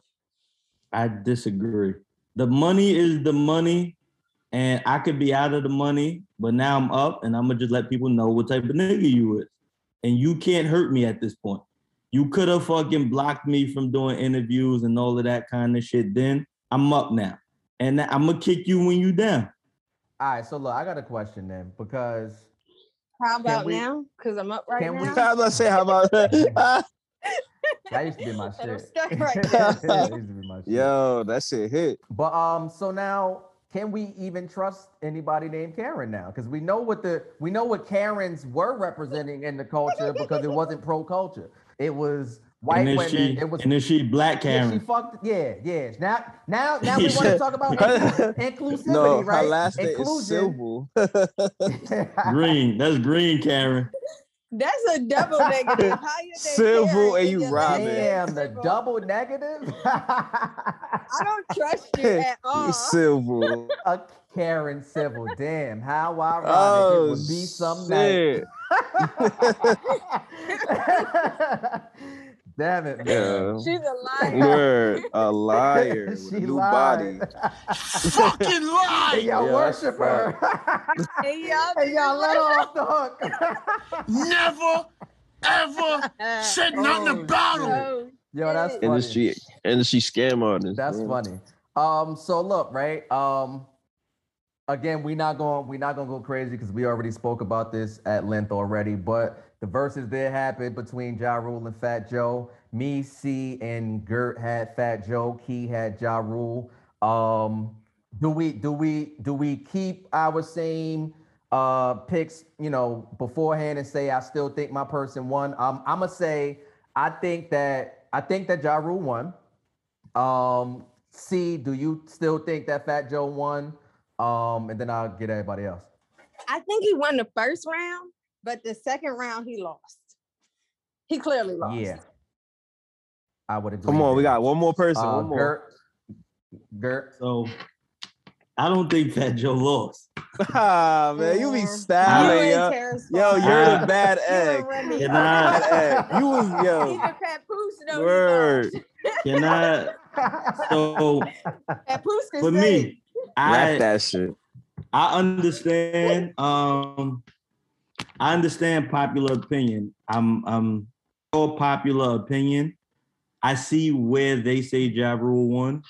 I disagree. The money is the money, and I could be out of the money, but now I'm up, and I'm gonna just let people know what type of nigga you is, and you can't hurt me at this point. You could have fucking blocked me from doing interviews and all of that kind of shit. Then I'm up now, and I'm gonna kick you when you down. All right, so look, I got a question then because How about we- now? Because I'm up right can we- now. I was about to say, how about that? that used to be my shit. right that used to be my shit. Yo, that shit hit. But um, so now can we even trust anybody named Karen now? Because we know what the we know what Karens were representing in the culture because it wasn't pro culture. It was white and women. she, it was and then she black yeah, she Karen. fucked. Yeah, yeah. Now, now, now we want to talk about inclu- inclusivity, No, right? her last name is Inclusion. Civil. green. That's green, Karen. That's a double negative. How you Civil Karen and and you your robbing. last name Damn, the double negative. I don't trust you at all. Civil. A Karen Civil. Damn, how ironic it Oh, would be some night. Shit. Damn it, man. Yeah. She's a liar. Word. A liar. with she a new lied. body. Fucking Hey, lie! y'all Yeah, worship her. Hey, y'all. hey, y'all let her off the hook. Never, ever said nothing Oh, about him. Oh, Yo, that's shit. funny. Industry industry scam artist. That's man. funny. Um, so look, right? Um, again, we're not going we're not gonna go crazy because we already spoke about this at length already. But the verses that happened between Ja Rule and Fat Joe. Me, C, and Gert had Fat Joe. Key had Ja Rule. Um, do we do we do we keep our same uh picks, you know, beforehand and say I still think my person won. Um, I'm gonna say I think that I think that Ja Rule won. Um, C, do you still think that Fat Joe won? Um, and then I'll get everybody else. I think he won the first round, but the second round he lost. He clearly lost. Yeah. I would agree. Come on, we got one more person. uh, one more. Gert. Gert. So I don't think that Joe lost. ah, man, you be stabbing. styling, You yo. and Terrence Yo, you're the bad You and egg. Remy. Can I- Bad egg. You was yo. Even Papoose Word. lost. Can I? So Papoose for me, it. Rap I that shit. I understand. Um, I understand popular opinion. I'm I'm for popular opinion. I see where they say Ja Rule won,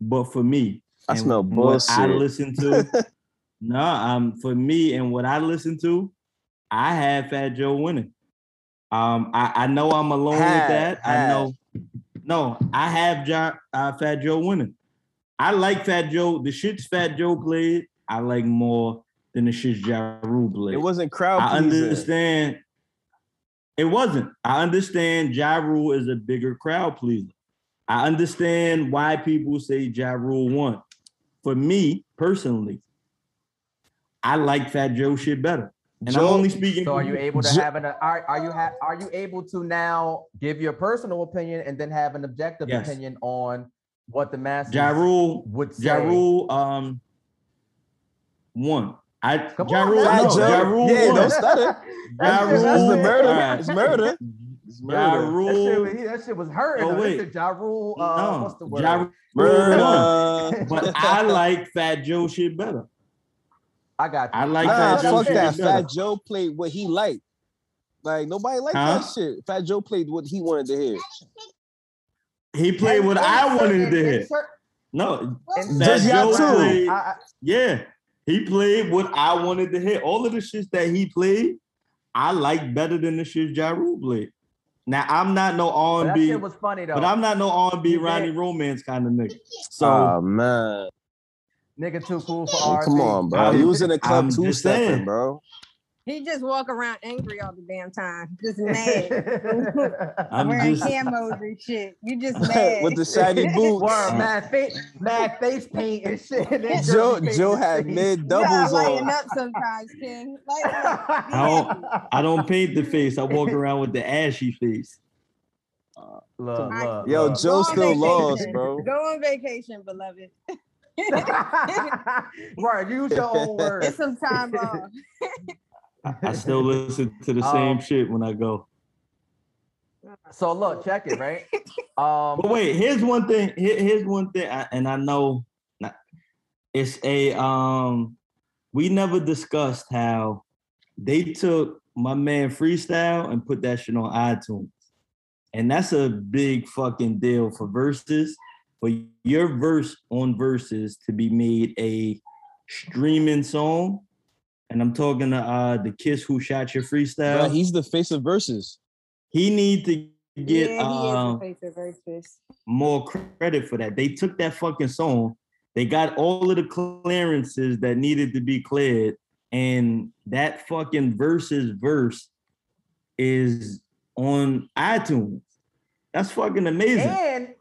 but for me, I smell what I listen to. no, um, for me and what I listen to, I have Fat Joe winning. Um, I, I know I'm alone Had, with that. I know. No, I have ja, uh, Fat Joe winning. I like Fat Joe. The shits Fat Joe played, I like more than the shits Ja Rule played. It wasn't crowd I pleasing. understand. It wasn't. I understand Ja Rule is a bigger crowd pleaser. I understand why people say Ja Rule won. For me personally, I like Fat Joe shit better. And I'm Joe- only speaking. So are you able to Jo- have an are, are you ha- are you able to now give your personal opinion and then have an objective Yes. opinion on what the masses Ja Rule, would say? Ja Rule, um, won. I Come Ja on, Rule, man. no, Fat Ja Rule Yeah, won. don't stutter. Ja That's Rule, That's the murder. alright. It's murder. It's Ja murder. That shit, that shit was hurting. Oh, though. Wait. is Ja Rule, uh, no, what's the word? Ja Murder. But I like Fat Joe shit better. I got you. I like Nah, Fat Joe fuck shit that. better. Fat Joe played what he liked. Like nobody liked Huh? that shit. Fat Joe played what he wanted to hear. He played what I wanted to hear. No, insert- Fat Just y'all Joe two. played. I- I- Yeah, he played what I wanted to hear. All of the shit that he played, I like better than the shit Ja Rule played. Now I'm not no R but and that shit was funny though. but I'm not no R and B Ronnie did. Romance kind of nigga. So oh man. Nigga too cool for Oh, R&B. come on, bro. I'm- was in the club I'm two just stepping, bro. He just walk around angry all the damn time, just mad, I'm wearing just camos and shit. You just mad With the shiny boots. Word, mad face, mad face paint and shit. and Joe Joe had shit. mid You gotta doubles lighten on. up sometimes, King. Lighten up. I don't- I don't paint the face. I walk around with the ashy face. Uh, look, look, Yo, look. Joe still vacation. lost, bro. Go on vacation, beloved. right, use your own Get words. some time off. I, I still listen to the same Um, shit when I go. So look, check it, right? Um, But wait, here's one thing. Here, here's one thing, I, and I know it's a um. We never discussed how they took my man freestyle and put that shit on iTunes, and that's a big fucking deal for verses. For your verse on verses to be made a streaming song, and I'm talking to uh the Kiss Who Shot Your Freestyle. Bro, he's the face of verses. he need to get yeah, he is um, the face of versus. more credit for that. They took that fucking song, they got all of the clearances that needed to be cleared, and that fucking versus verse is on iTunes. That's fucking amazing. and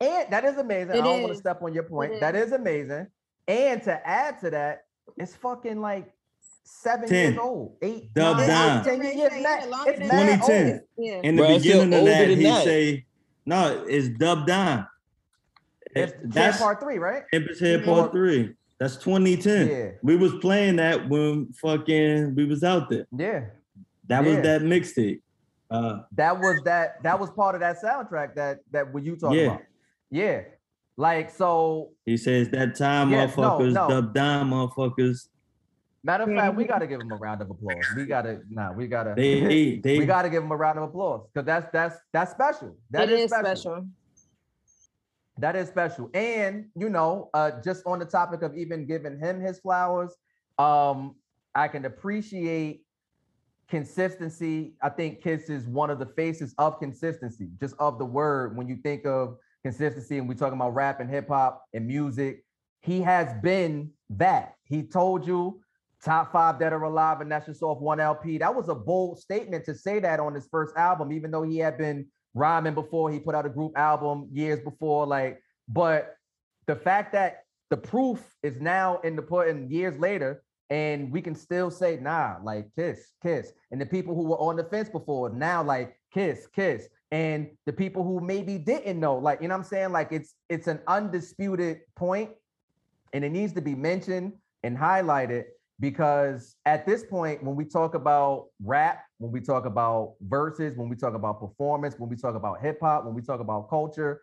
and that is amazing. I don't want to step on your point. It That is. is amazing. And to add to that, it's fucking like seven 10. years old, eight, Dub nine, down. ten years. Yeah, mad- It's than 2010. Yeah. In the Bro, beginning of that, he that. say, "No, it's Dub Down." It's That's part three, right? Champ Is Here. Part Three. That's 2010. Yeah, We was playing that when fucking we was out there. yeah. That was Yeah. that mixtape. Uh, That was that. That was part of that soundtrack that that what you talking Yeah. about. Yeah, like so. he says that time, Yeah, no, motherfuckers, no. Dub Down, motherfuckers. Matter of Yeah, fact, we got to give him a round of applause. We got to, nah, we got to. They they we got to give him a round of applause because that's that's that's special. That It is is special. That is special. And you know, uh, just on the topic of even giving him his flowers, um, I can appreciate consistency. I think Kiss is one of the faces of consistency, just of the word. When you think of consistency, and we're talking about rap and hip hop and music, he has been that. He told you top five that are alive, and that's just off one LP. That was a bold statement to say that on his first album, even though he had been rhyming before. He put out a group album years before, like, but the fact that the proof is now in the pudding years later, and we can still say, nah, like kiss, kiss. And the people who were on the fence before now, like kiss, kiss. And the people who maybe didn't know, like, you know what I'm saying? Like it's it's an undisputed point, and it needs to be mentioned and highlighted because at this point, when we talk about rap, when we talk about verses, when we talk about performance, when we talk about hip hop, when we talk about culture,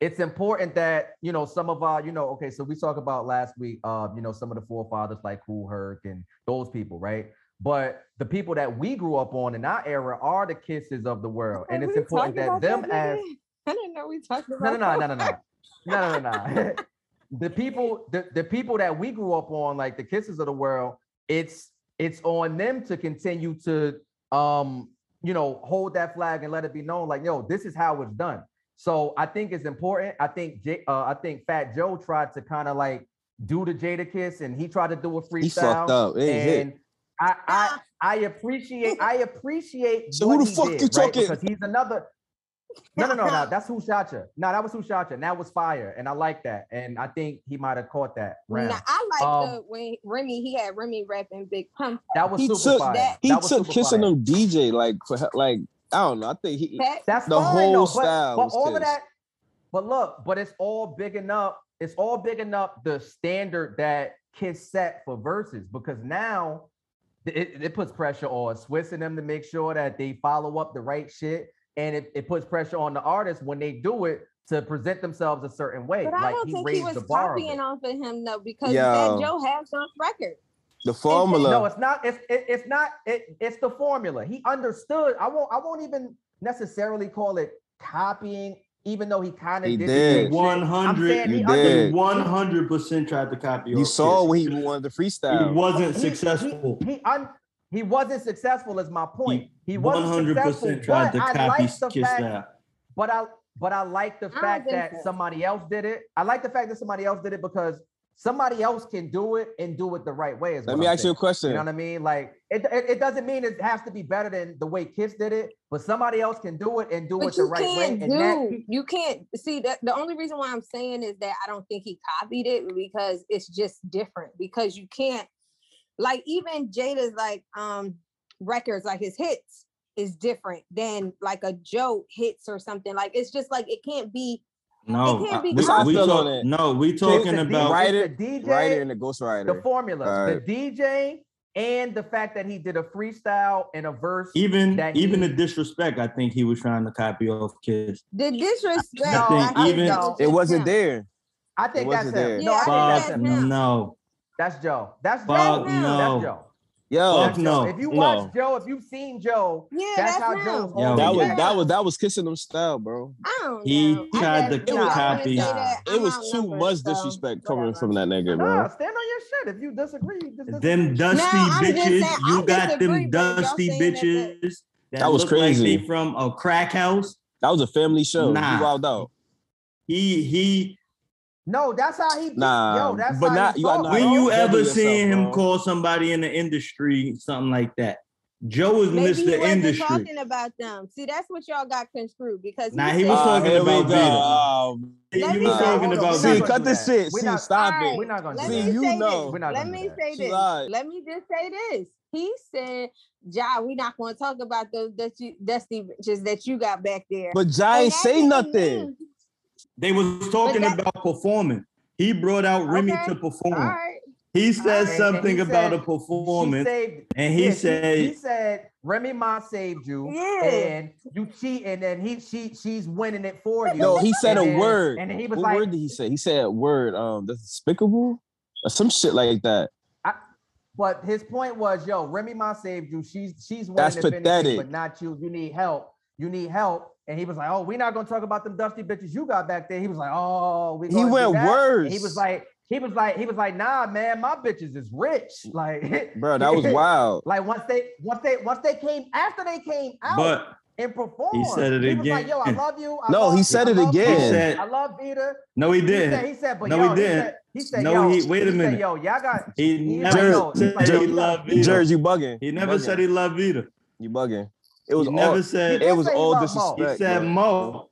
it's important that you know some of our, you know, okay, so we talked about last week, uh, you know, some of the forefathers like Kool Herc and those people, right? But the people that we grew up on in our era are the kisses of the world, and it's important that them that as? I didn't know we talked about no, no, no, no, no, no, no, no, no. The people, the, the people that we grew up on, like the kisses of the world, it's it's on them to continue to um, you know, hold that flag and let it be known, like, yo, this is how it's done. So I think it's important. I think J, uh, I think Fat Joe tried to kind of like do the Jadakiss, and he tried to do a freestyle. He fucked up. It ain't hit. and I, I I appreciate I appreciate So what who the he fuck did, you right? talking- Because he's another no, no, no, no. That's who shot you. No, that was who shot you. And that was fire. And I like that. And I think he might have caught that round. Nah, I like Um, the when Remy he had Remy rapping Big Pun. that was He super took- fire. that- He That was took super kissing fire. them DJ like for like I don't know. I think he That- That's the fine, whole though, style But, was all of that. But look, but it's all big enough. It's all big enough the standard that Kiss set for verses because now it, it puts pressure on Swizz and them to make sure that they follow up the right shit. And it, it puts pressure on the artists when they do it to present themselves a certain way. But I don't he think he was the of copying off of him though, because Yo. that Joe has on record. the formula. No, it's not. It's it, it's not. It, it's the formula. He understood. I won't. I won't even necessarily call it copying, even though he kind of He did. did. the same. I'm 100 saying he You under- did. 100% tried to copy. you off saw Kiss. when he wanted the freestyle. He freestyle. wasn't he- successful. He, he, un, he wasn't successful. Is my point. He, He wasn't 100% successful. tried But to I copy like the Kiss fact. style. But I but I like the don't fact that so. somebody else did it. I like the fact that somebody else did it because somebody else can do it and do it the right way. Is Let me I'm ask you a question. You know what I mean? Like it, it, it doesn't mean it has to be better than the way Kiss did it, but somebody else can do it and do But it the right way. can't And do. that you can't see that. The only reason why I'm saying is that I don't think he copied it because it's just different. Because you can't, like, even Jada's like um records, like his hits, is different than like a Joe hits or something. Like it's just like it can't be. No, can't I- be we, copied. we talk- no, we talking the about DJ Writer- the DJ, Writer and the ghostwriter. the formula, Alright. the DJ, and the fact that he did a freestyle and a verse. even that even he- the disrespect. I think he was trying to copy off kids. The disrespect. No, I think think even- that was It wasn't there. I think that's wasn't him. Yeah, No, I I think think that's Fuck him. him. no, That's Joe. That's fuck Joe. no. That's Joe. Yo, Fuck That's Joe. no. If you No. watch Joe, if you've seen Joe, Yeah, that's, that's, how him. Joe's Yo, that was been. that was that was kissing them style, bro. I don't He know. I tried just- to it was- I copy. It was too outnumbered, much so disrespect coming whatever. from that nigga, bro. Nah, stand on your shit. If you disagree, you just Them dusty No, bitches, saying, you got them dusty saying that bitches that, That was crazy. like from a crack house. That was a family show. Nah. He wild out. He he. No, that's how he. Nah, yo, that's but how not- you gotta When you ever seen him bro. call somebody in the industry something like that? Joe is Maybe he Mr. wasn't Industry. talking about them. See, that's what y'all got construed because Nah, he, he was said- Ah, talking here about go. Vita. Oh, He was me- talking on, about See, Vita. cut do this shit. We're See, not- stop Alright, it. We're not gonna Let See, you know. We're not Let gonna me say this. lied. Let me just say this. He said, "Ja, we're not going to talk about those dusty, dusty bitches that you got back there." But Jai And ain't say didn't nothing. Mean- They was talking about performing. He brought out Remy Okay, to perform. All right. He said And- and something he about said a performance, saved, and he yeah, said, he said Remy Ma saved you, Yeah. and you cheating, and then he she she's winning it for you. No, he said And a then- word. and he was What like, word did he say? He said a word. Um, that's despicable or some shit like that. But his point was, yo, Remy Ma saved you. She's she's winning That's the finish, pathetic. but not you. You need help. You need help. And he was like, oh, we're not gonna talk about them dusty bitches you got back there. He was like, oh, we He gonna went that? worse. And he was like, he was like, he was like, nah, man, my bitches is rich. Like, Bro, that was wild. like once they once they once they came after they came out but and performed. said it he was like, again. yo, I love you. I No, love he said I it again. He said- I love Vita. no, he He didn't. said, he said, but No, yo, he didn't. said- He said, No, yo, he- wait a said, minute. yo, y'all got. He He never said yo, he like, yo, loved you Vito. Jersey, you bugging. He never bugging. said he loved Vita. You bugging. It was He all. never said It was all loved Mo. disrespect. He said bro. Mo.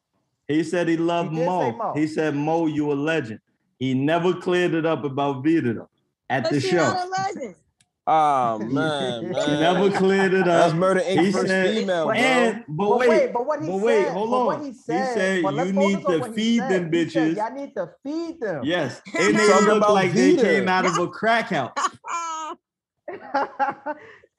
He said he loved He Mo. Mo. He said Mo, you a legend. He never cleared it up about Vita though at But the show. not a legend. Oh man, He never cleared it That's up. Murder Inc. He first said- female, bro. And but, But wait, wait, but what he but wait, said, hold but on. what he He said, said you need to feed them He said, bitches. Y'all need to feed them. Yes, and they Talking look about like they came out of a crack house.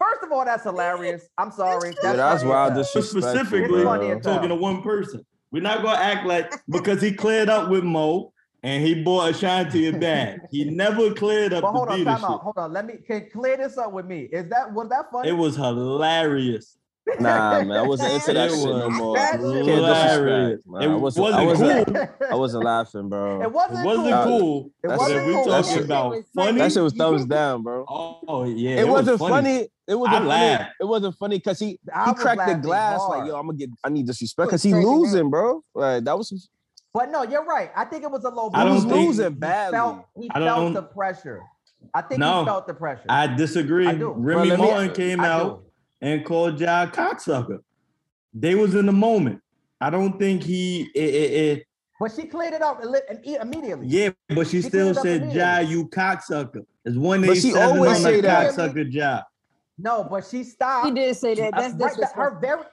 First of all, that's hilarious. I'm sorry. Yeah, That's, that's funny as wild hell. disrespectful, Specifically, It's funny bro. talking to one person. We're not gonna act like because he cleared up with Mo and he bought Ashanti a bag. He never cleared up But hold the on, time out. Hold on. Let me can clear this up with me. Is that was that funny? It was hilarious. Nah, man, I wasn't into that It shit no was more. That shit hilarious. man. It I wasn't, wasn't I wasn't, it I wasn't laughing, bro. wasn't, It wasn't cool. cool. It That But wasn't if we cool. That talking shit- about was funny, That shit was thumbs down, bro. oh yeah, it, wasn't was funny. It wasn't I funny. It wasn't funny because he he cracked the glass hard. like, yo, I'm gonna get. I need disrespect because he cracking losing, bro. Like that was. Some, But no, you're right. I think it was a low. I he don't was think- losing He felt, he I felt don't- the pressure. I think No. he felt the pressure. I disagree. I do. Remy Bro, let me- came I out do. and called Ja cocksucker. They was in the moment. I don't think he. It, it, it, But she cleared it up and lit- and immediately. yeah, but she She still cleared it up said Ja, immediately. you cocksucker. It's one But eight she seven always on the cocksucker Ja. No, but she stopped. He did say that. That's right, that- disrespectful. her very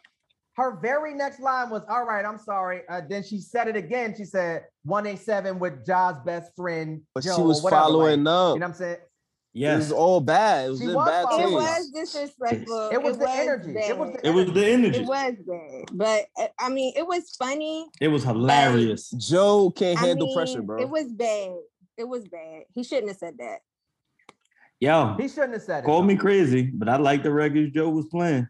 her very next line was all right i'm sorry uh, then she said it again she said 187 with Ja's best friend But Joe, she was whatever, following like, up. you know what i'm saying Yes. It was all bad. It was was bad following It taste. was disrespectful. It was the energy. It was bad. the it was the energy. It was bad, but uh, I mean, it was funny. It was hilarious. Joe can't I handle mean, pressure, bro. It was bad. It was bad. He shouldn't have said that. Yo, he shouldn't have said it call me crazy, but I like the records Joe was playing.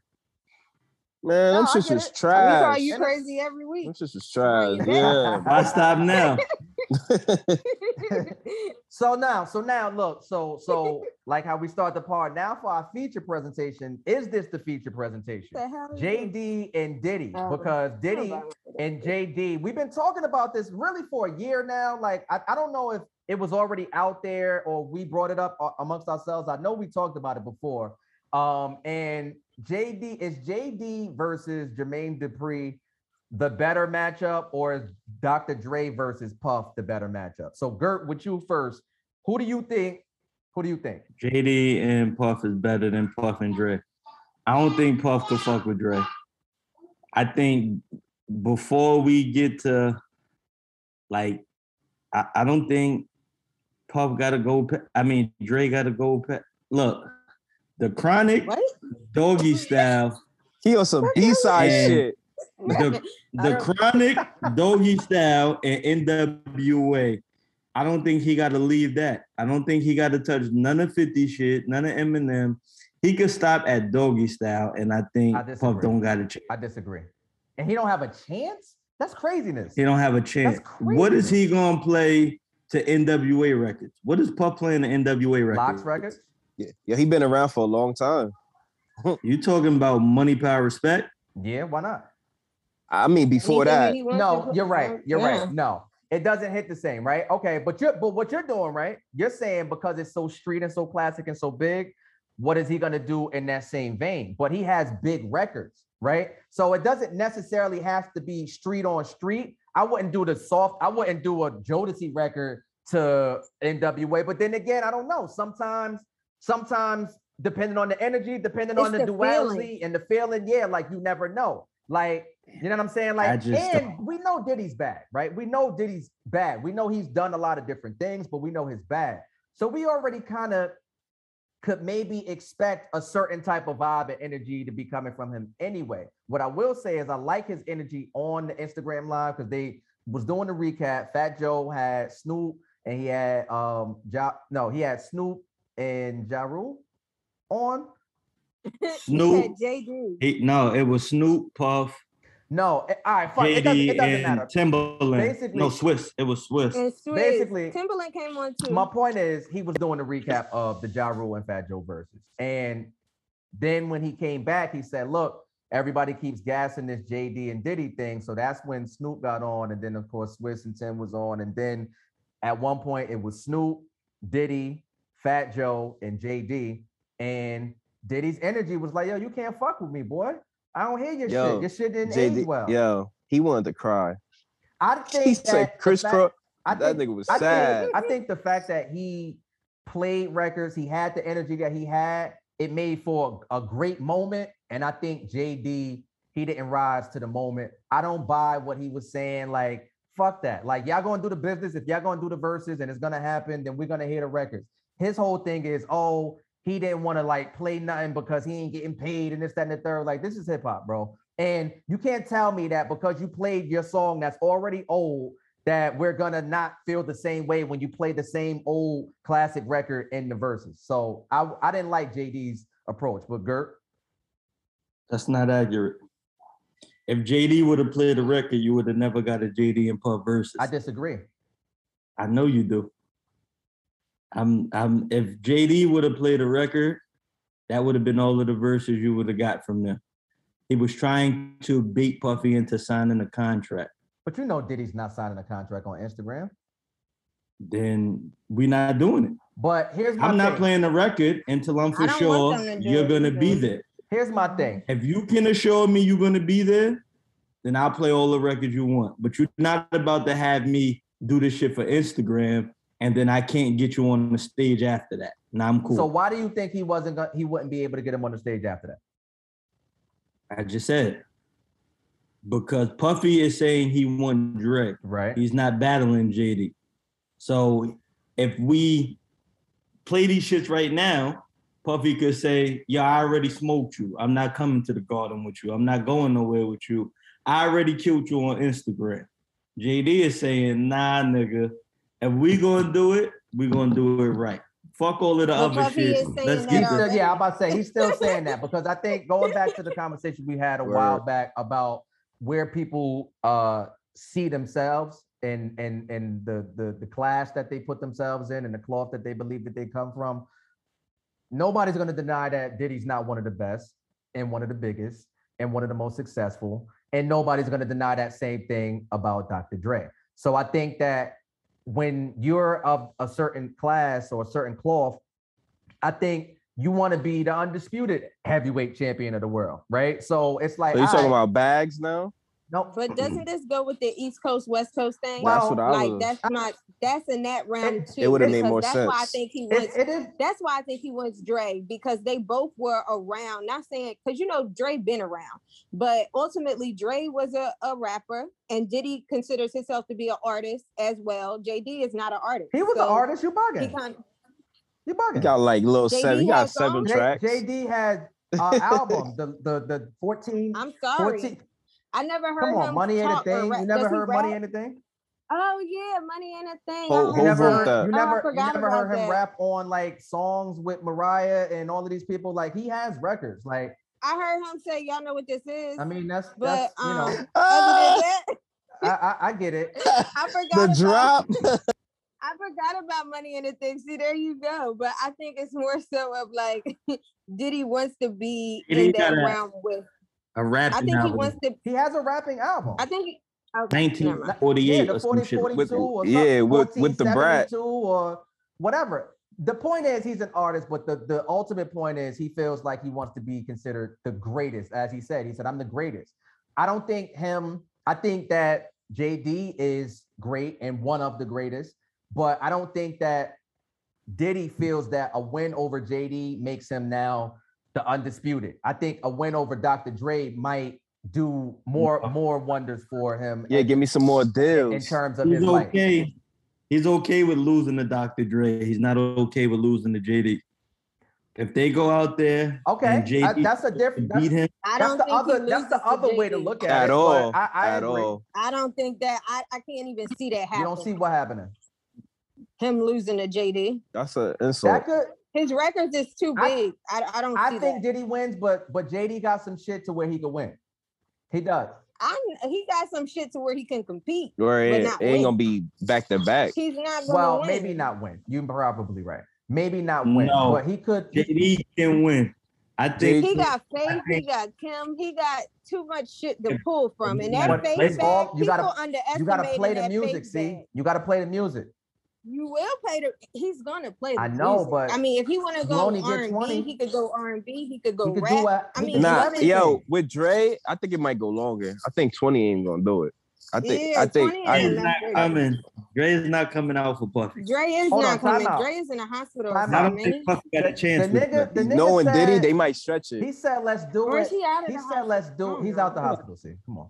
Man, No, them I shits get was it. We trash. call you crazy every week. Them shits was trash. Yeah. Why stop now? so now so now look so so like how we start the part now for our feature presentation is this the feature presentation the hell is jd and diddy Oh, because diddy and JD, we've been talking about this really for a year now. Like, I, I don't know if it was already out there or we brought it up uh, amongst ourselves. I know we talked about it before. Um, and JD is JD versus Jermaine Dupri the better matchup, or is Dr. Dre versus Puff the better matchup? So, Gert, with you first, who do you think? Who do you think? JD and Puff is better than Puff and Dre. I don't think Puff could fuck with Dre. I think before we get to like, I, I don't think Puff got to go. I mean, Dre got to go. Look, the Chronic What? Doggy Style, he on some B side shit. the the Chronic Doggy Style and NWA. I don't think he got to leave that. I don't think he got to touch none of 50 shit, none of Eminem. He could stop at Doggy Style, and I think I Puff disagree. don't got a chance. I disagree. And he don't have a chance? That's craziness. He don't have a chance. What is he gonna play to NWA records? What is Puff playing to NWA records? LOX records? Yeah, yeah, he been around for a long time. You talking about money, power, respect? Yeah, why not? I mean, before Anything that, he No, you're right. You're Yeah. right. No, it doesn't hit the same, right? Okay, but you're but what you're doing, right? You're saying because it's so street and so classic and so big, what is he gonna do in that same vein? But he has big records, right? So it doesn't necessarily have to be street on street. I wouldn't do the soft, I wouldn't do a Jodeci record to NWA, but then again, I don't know. Sometimes, sometimes depending on the energy, depending on the, the duality feeling. and the feeling, yeah, like you never know. Like, you know what I'm saying? Like, just and don't. we know Diddy's bad, right? We know Diddy's bad. We know he's done a lot of different things, but we know his bad. So we already kind of could maybe expect a certain type of vibe and energy to be coming from him anyway. What I will say is I like his energy on the Instagram live because they was doing the recap. Fat Joe had Snoop and he had um ja, no, he had Snoop and Ja Rule on. Snoop. Yeah, JD. He, no, it was Snoop, Puff, No, all right, fine. It doesn't, JD, it doesn't and matter. Timbaland. Basically- no, Swizz. It was Swizz. And Swizz. Basically, Timbaland came on too. My point is, he was doing a recap of the Ja Rule and Fat Joe verses. And then when he came back, he said, Look, everybody keeps gassing this JD and Diddy thing. So that's when Snoop got on. And then, of course, Swizz and Tim was on. And then at one point, it was Snoop Diddy, Fat Joe, and JD. And Diddy's energy was like, yo, you can't fuck with me, boy. I don't hear your Yo, shit. Your shit didn't JD, age well. yo, he wanted to cry. I think He that said Chris fact- Cross. I That nigga was I sad. Think, I think the fact that he played records, he had the energy that he had, it made for a great moment. And I think JD, he didn't rise to the moment. I don't buy what he was saying. Like, fuck that. Like, y'all gonna do the business. If y'all gonna do the verses and it's gonna happen, then we're gonna hear the records. His whole thing is, oh, he didn't want to like play nothing because he ain't getting paid and this, that, and the third. Like, this is hip hop, bro. And you can't tell me that because you played your song that's already old that we're gonna not feel the same way when you play the same old classic record in the verses. So I I didn't like JD's approach, but Gert, That's not accurate. If JD would have played the record, you would have never got a JD and Puff versus. I disagree. I know you do. I'm I'm if JD would have played a record, that would have been all of the verses you would have got from them. He was trying to beat Puffy into signing a contract. But you know Diddy's not signing a contract on Instagram. Then we're not doing it. But here's my I'm not thing. playing the record until I'm for sure to you're gonna be there. Here's my thing. If you can assure me you're gonna be there, then I'll play all the records you want. But you're not about to have me do this shit for Instagram and then I can't get you on the stage after that. Now I'm cool. So why do you think he wasn't gonna he wouldn't be able to get him on the stage after that? I just said because Puffy is saying he won Dre. Right. He's not battling JD. So if we play these shits right now, Puffy could say, Yeah, I already smoked you. I'm not coming to the garden with you. I'm not going nowhere with you. I already killed you on Instagram. JD is saying, Nah, nigga. If we gonna do it, we gonna do it right. Fuck all of the But other shit. Let's get this. still, yeah, I'm about to say he's still saying that because I think going back to the conversation we had a while back about where people uh see themselves and and and the the the class that they put themselves in and the cloth that they believe that they come from. Nobody's going to deny that Diddy's not one of the best and one of the biggest and one of the most successful, and nobody's going to deny that same thing about Dr. Dre. So I think that when you're of a certain class or a certain cloth, I think you want to be the undisputed heavyweight champion of the world, right? So it's like, So you talking alright, about bags now? No, But doesn't this go with the East Coast West Coast thing? Well, That's what I like was. that's not that's in that round It- too. it would've made because more that's why I think he it, wants. it is. That's why I think he wants Dre because they both were around. Not saying because you know Dre been around, but ultimately Dre was a, a rapper and Diddy considers himself to be an artist as well. JD is not an artist. He was So an artist. You He bugging. kind You He bugging. got like little JD seven. He got seven songs? J- tracks. JD had uh, album, the the the 14, I'm sorry. 14 I never heard Come on, him money ain't a talk or thing. rap. You never Does he heard money rap? ain't a thing. Oh yeah, money ain't a thing. Ho- I You Who never, wrote heard, that? you Oh, never, you never heard him that. rap on like songs with Mariah and all of these people. Like he has records. Like I heard him say, "Y'all know what this is." I mean, that's but that's you um, know, other than Ah, that, I, I I get it. I forgot the about, drop. I forgot about money and the thing. See, there you go. But I think it's more so of like Diddy wants to be Diddy in that got a- realm with. A rap I think he wants to. He has a rapping album. I think. Oh, okay, 1948 yeah, the or some 40, 42 With- or yeah, with- with the brat. or whatever. The point is he's an artist, but the, the ultimate point is he feels like he wants to be considered the greatest. As he said, he said, I'm the greatest. I don't think him, I think that JD is great and one of the greatest, but I don't think that Diddy feels that a win over JD makes him now the undisputed. I think a win over Dr. Dre might do more more wonders for him Yeah, in- give me some more deals in terms of He's his life. okay. He's okay with losing to Dr. Dre. He's not okay with losing to JD. If they go out there Okay, and I- JD that's a different. beat That's, him, I don't the think he other. That's the loses to other way to look at, At it. but all. I, I At agree. all. I don't think that. I, I can't even see that happening. You happen. don't see what happening. him losing to JD. That's an insult. That could. His records is too big. I, I don't. I see think that. Diddy wins, but but JD got some shit to where he could win. He does. I'm, he got some shit to where he can compete. Or it, not it ain't win. gonna be back to back. He's not gonna Well, win. maybe not win. You're probably right. Maybe not win, No. but he could. JD can win. I think He got Faith, he got Kim, he got too much shit to pull from. And you that gotta Faith play ball, bag, you gotta- people underestimate You got to play the music. See, bag. you got to play the music. You will pay the. He's gonna play. The I know, music. but I mean, if he want to go R and B, he could go R and B. He could go He could rap. do what- I mean, Nah, yo, with Dre, I think it might go longer. I think 20 ain't gonna do it. I think Yeah, I think 20 I, ain't Dre's enough not for coming. Dre's not coming out for Puffy. Dre is Hold not time coming. out. Dre is in a hospital. Time or I out. don't something, think Puffy got a chance. the with nigga, Puffy. the nigga knowing said, Diddy, they might stretch it. He said, "Let's do Or it." is he out of He the said, "Let's do." it. He's out the hospital. See, come on.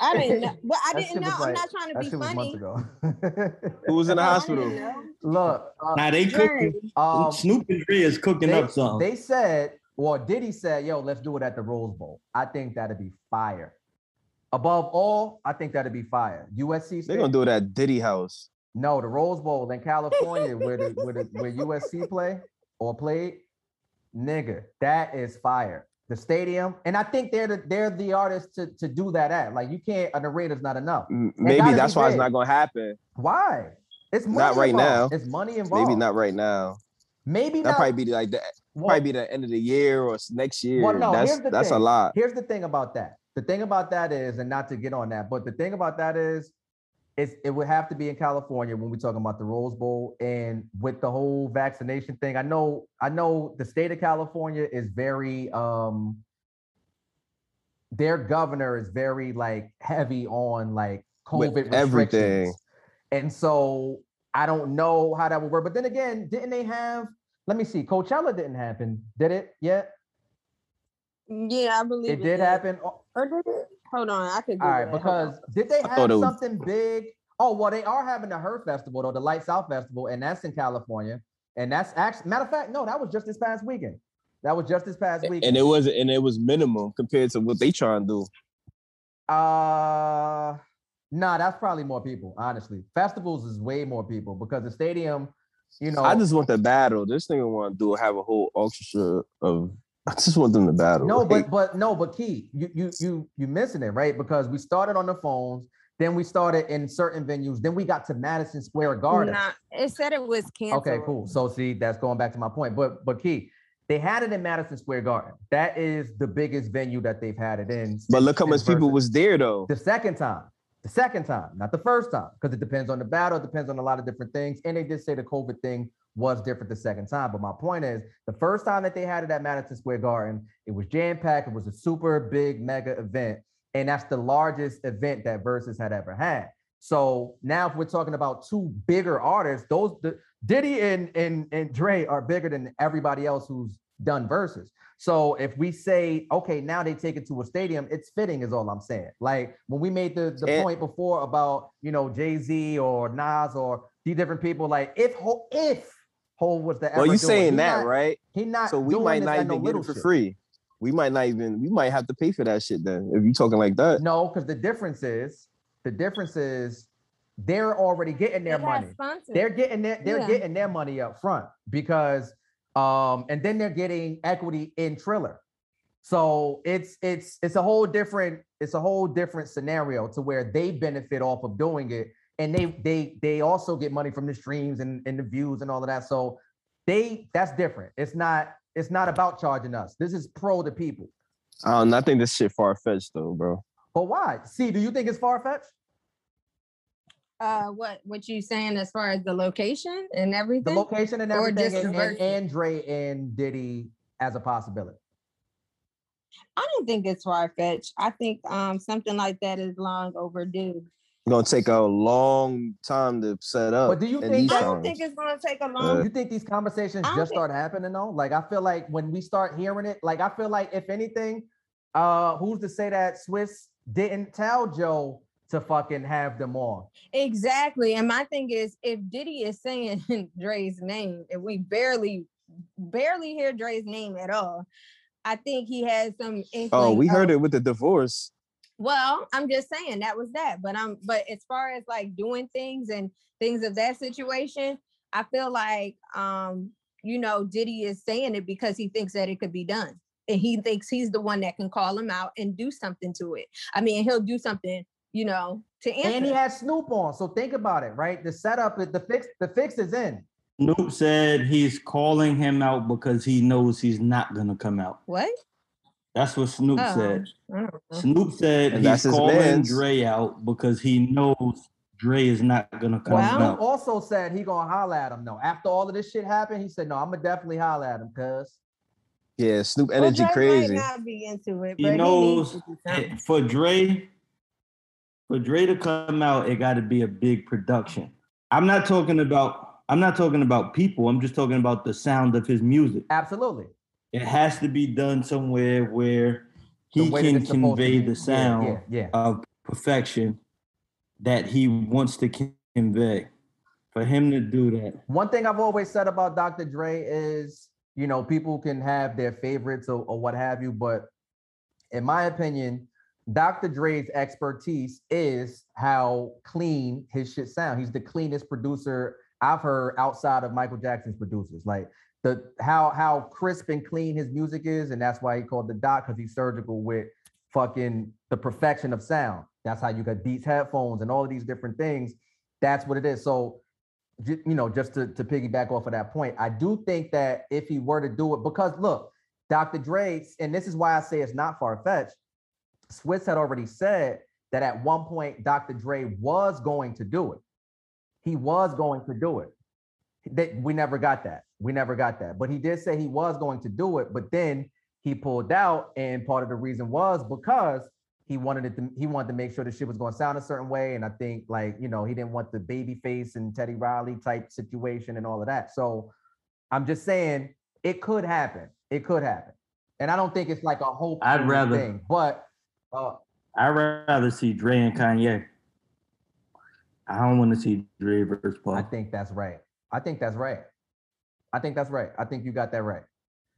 I didn't know. Well, I didn't know. was I'm not trying to that be shit was months funny. ago. Who was in the hospital? Look, uh, Now they Dre. cooking. um, Snoop and Dre is cooking they, up something. they said, well, Diddy said, "Yo, let's do it at the Rose Bowl." I think that'd be fire. Above all, I think that'd be fire. USC. They're gonna do it at Diddy house. No, the Rose Bowl in California, where the where the where USC play or played, nigga, that is fire. The stadium, and I think they're the they're the artists to to do that at. Like you can't, an arena's not enough. Maybe that's why it's not gonna happen. Why? It's money Not right involved. now. It's money involved. Maybe not right now. Maybe That not. probably be like the well, probably be the end of the year or next year. Well, no, that's here's the that's a lot. Here's the thing about that. The thing about that is, and not to get on that, but the thing about that is, it's, it would have to be in California when we're talking about the Rose Bowl and with the whole vaccination thing. I know, I know the state of California is very um their governor is very like heavy on like COVID With COVID everything. restrictions. And so I don't know how that would work. But then again, didn't they have let me see, Coachella didn't happen, did it yet? Yeah, I believe It did happen. Oh, did it? Hold on, I could. All right, Google that. Hold because did they have thought it was- something big? Oh, well, they are having the H.E.R. Festival though, the Lights On Festival, and that's in California. And that's actually matter of fact, no, that was just this past weekend. That was just this past weekend. And it was and it was minimum compared to what they trying to do. uh nah, that's probably more people, honestly. Festivals is way more people because the stadium, you know, I just want the battle. This thing I want to do have a whole orchestra of. I just want them to battle. No, Like, but but no, but key, you you you you missing it, right? Because we started on the phones, then we started in certain venues, then we got to Madison Square Garden. Nah, it said it was canceled. Okay, cool. So see, that's going back to my point. But but key, they had it in Madison Square Garden. That is the biggest venue that they've had it in. but look how since much people was there though. the second time. The second time, not the first time, because it depends on the battle, it depends on a lot of different things. And they did say the COVID thing was different the second time. But my point is, the first time that they had it at Madison Square Garden, it was jam packed. It was a super big mega event, and that's the largest event that Verzuz had ever had. So now, if we're talking about two bigger artists, those the Diddy and and and Dre are bigger than everybody else who's done Verzuz. So if we say, okay, now they take it to a stadium, it's fitting, is all I'm saying. Like when we made the, the And- point before about you know Jay Z or Nas or these different people, like if Ho, if Hov was the Well, you do it, saying he that not- right? He not So we doing might not at even no get little it for shit. free. We might not even. We might have to pay for that shit then. If you're talking like that. No, because the difference is the difference is they're already getting their money. sponsors. They're getting their they're Yeah. getting their money up front because um and then they're getting equity in Triller. So it's it's it's a whole different it's a whole different scenario to where they benefit off of doing it and they they they also get money from the streams and, and the views and all of that. So they that's different. It's not it's not about charging us. This is pro the people. I don't. I think this shit far fetched though, bro. But why? See, do you think it's far fetched? Uh, what what you saying as far as the location and everything The location and Or everything, just and, and, and Dre and Diddy as a possibility. I don't think it's far fetched. I think um something like that is long overdue. Gonna take a long time to set up. But do you think I don't songs. think it's gonna take a long. Uh, long. you think these conversations just think- start happening though? Like I feel like when we start hearing it, like I feel like if anything, uh, who's to say that Swizz didn't tell Joe to fucking have them all. Exactly. And my thing is, if Diddy is saying Dre's name, and we barely, barely hear Dre's name at all, I think he has some. oh, we inkling heard of- it with the divorce. Well, I'm just saying that was that. But I'm but as far as like doing things and things of that situation, I feel like um, you know, Diddy is saying it because he thinks that it could be done. And he thinks he's the one that can call him out and do something to it. I mean, he'll do something, you know, to answer. And he has Snoop on. So think about it, right? The setup, is the fix, the fix is in. Snoop said he's calling him out because he knows he's not gonna come out. what? That's what Snoop Oh, said. I don't know. Snoop said And he's calling mans. Dre out because he knows Dre is not gonna come Well- out. Also said he gonna holler at him though. After all of this shit happened, he said, "No, I'm gonna definitely holler at him." Cause Yeah, Snoop Well, energy Drake crazy. Might not be into it, He but he knows needs to do for Dre, for Dre to come out, it got to be a big production. I'm not talking about. I'm not talking about people. I'm just talking about the sound of his music. absolutely, It has to be done somewhere where he The way that can it's supposed to convey the Yeah, sound yeah, yeah. of perfection that he wants to convey. For him to do that, One thing I've always said about Dr. Dre is, you know, people can have their favorites or, or what have you, but in my opinion, Dr. Dre's expertise is how clean his shit sound. He's the cleanest producer I've heard outside of Michael Jackson's producers. Like the how how crisp and clean his music is, and that's why he called the doc because he's surgical with fucking the perfection of sound. That's how you got Beats headphones and all of these different things. That's what it is. So you know, just to, to piggyback off of that point, I do think that if he were to do it, because look, Dr. Dre, and this is why I say it's not far fetched. Swizz had already said that at one point Dr. Dre was going to do it. He was going to do it. That we never got that. We never got that. But he did say he was going to do it, but then he pulled out, and part of the reason was because he wanted it to he wanted to make sure the shit was going to sound a certain way. And I think like, you know, he didn't want the baby face and Teddy Riley type situation and all of that. So I'm just saying it could happen. It could happen. And I don't think it's like a whole I'd rather- thing, but uh I'd rather see Dre and Kanye. I don't want to see Dre versus Paul. I think that's right. I think that's right. I think that's right. I think you got that right.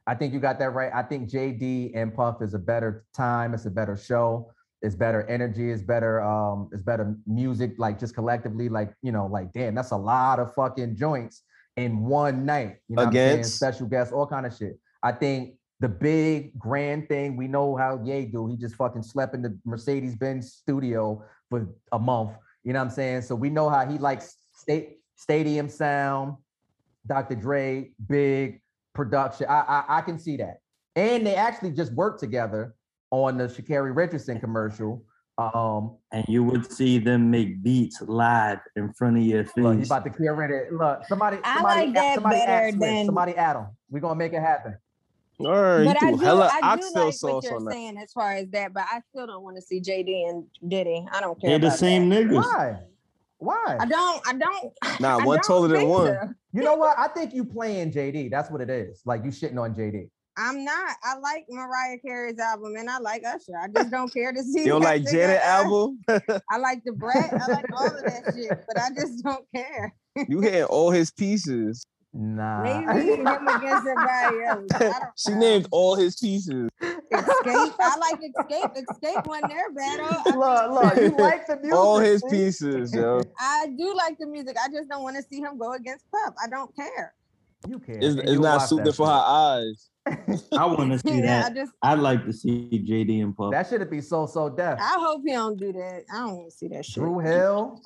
I think you got that right. I think JD and Puff is a better time. It's a better show. It's better energy. It's better. Um, it's better music. Like just collectively, like you know, like damn, that's a lot of fucking joints in one night. You know, what I'm saying? Special guests, all kind of shit. I think the big grand thing we know how Ye do. He just fucking slept in the Mercedes Benz studio for a month. You know what I'm saying? So we know how he likes state stadium sound, Dr. Dre, big production. I, I I can see that. And they actually just worked together on the Sha'Carri Richardson commercial. Um, and you would see them make beats live in front of your face. look, he's about to curate it. Look, somebody, I somebody, like that somebody better add Swizz. than- somebody add him. We're gonna make it happen. All right, But I do, hella I do like what you're on that. saying as far as that, but I still don't want to see JD and Diddy. I don't care. They're the same that. niggas. Why? Why? I don't. I don't. Nah, I one don't taller than one. so. You know what? I think you playing JD. That's what it is. Like you shitting on JD. I'm not. I like Mariah Carey's album and I like Usher. I just don't care to see. You don't like nigga, Janet album? I like Da Brat. I like all of that shit, but I just don't care. you had all his pieces. Nah. Maybe him against somebody else. She know. named all his pieces. Escape. I like Escape. Escape when they're battle. Look, look, you like the music. All his pieces, yo. I do like the music. I just don't want to see him go against Puff. I don't care. You care. It's, it's not watch suited for shit. her eyes. I want to see yeah, I that. just. I'd like to see JD and Puff. That should be so so deaf. I hope he don't do that. I don't want to see that shit. Dru Hill.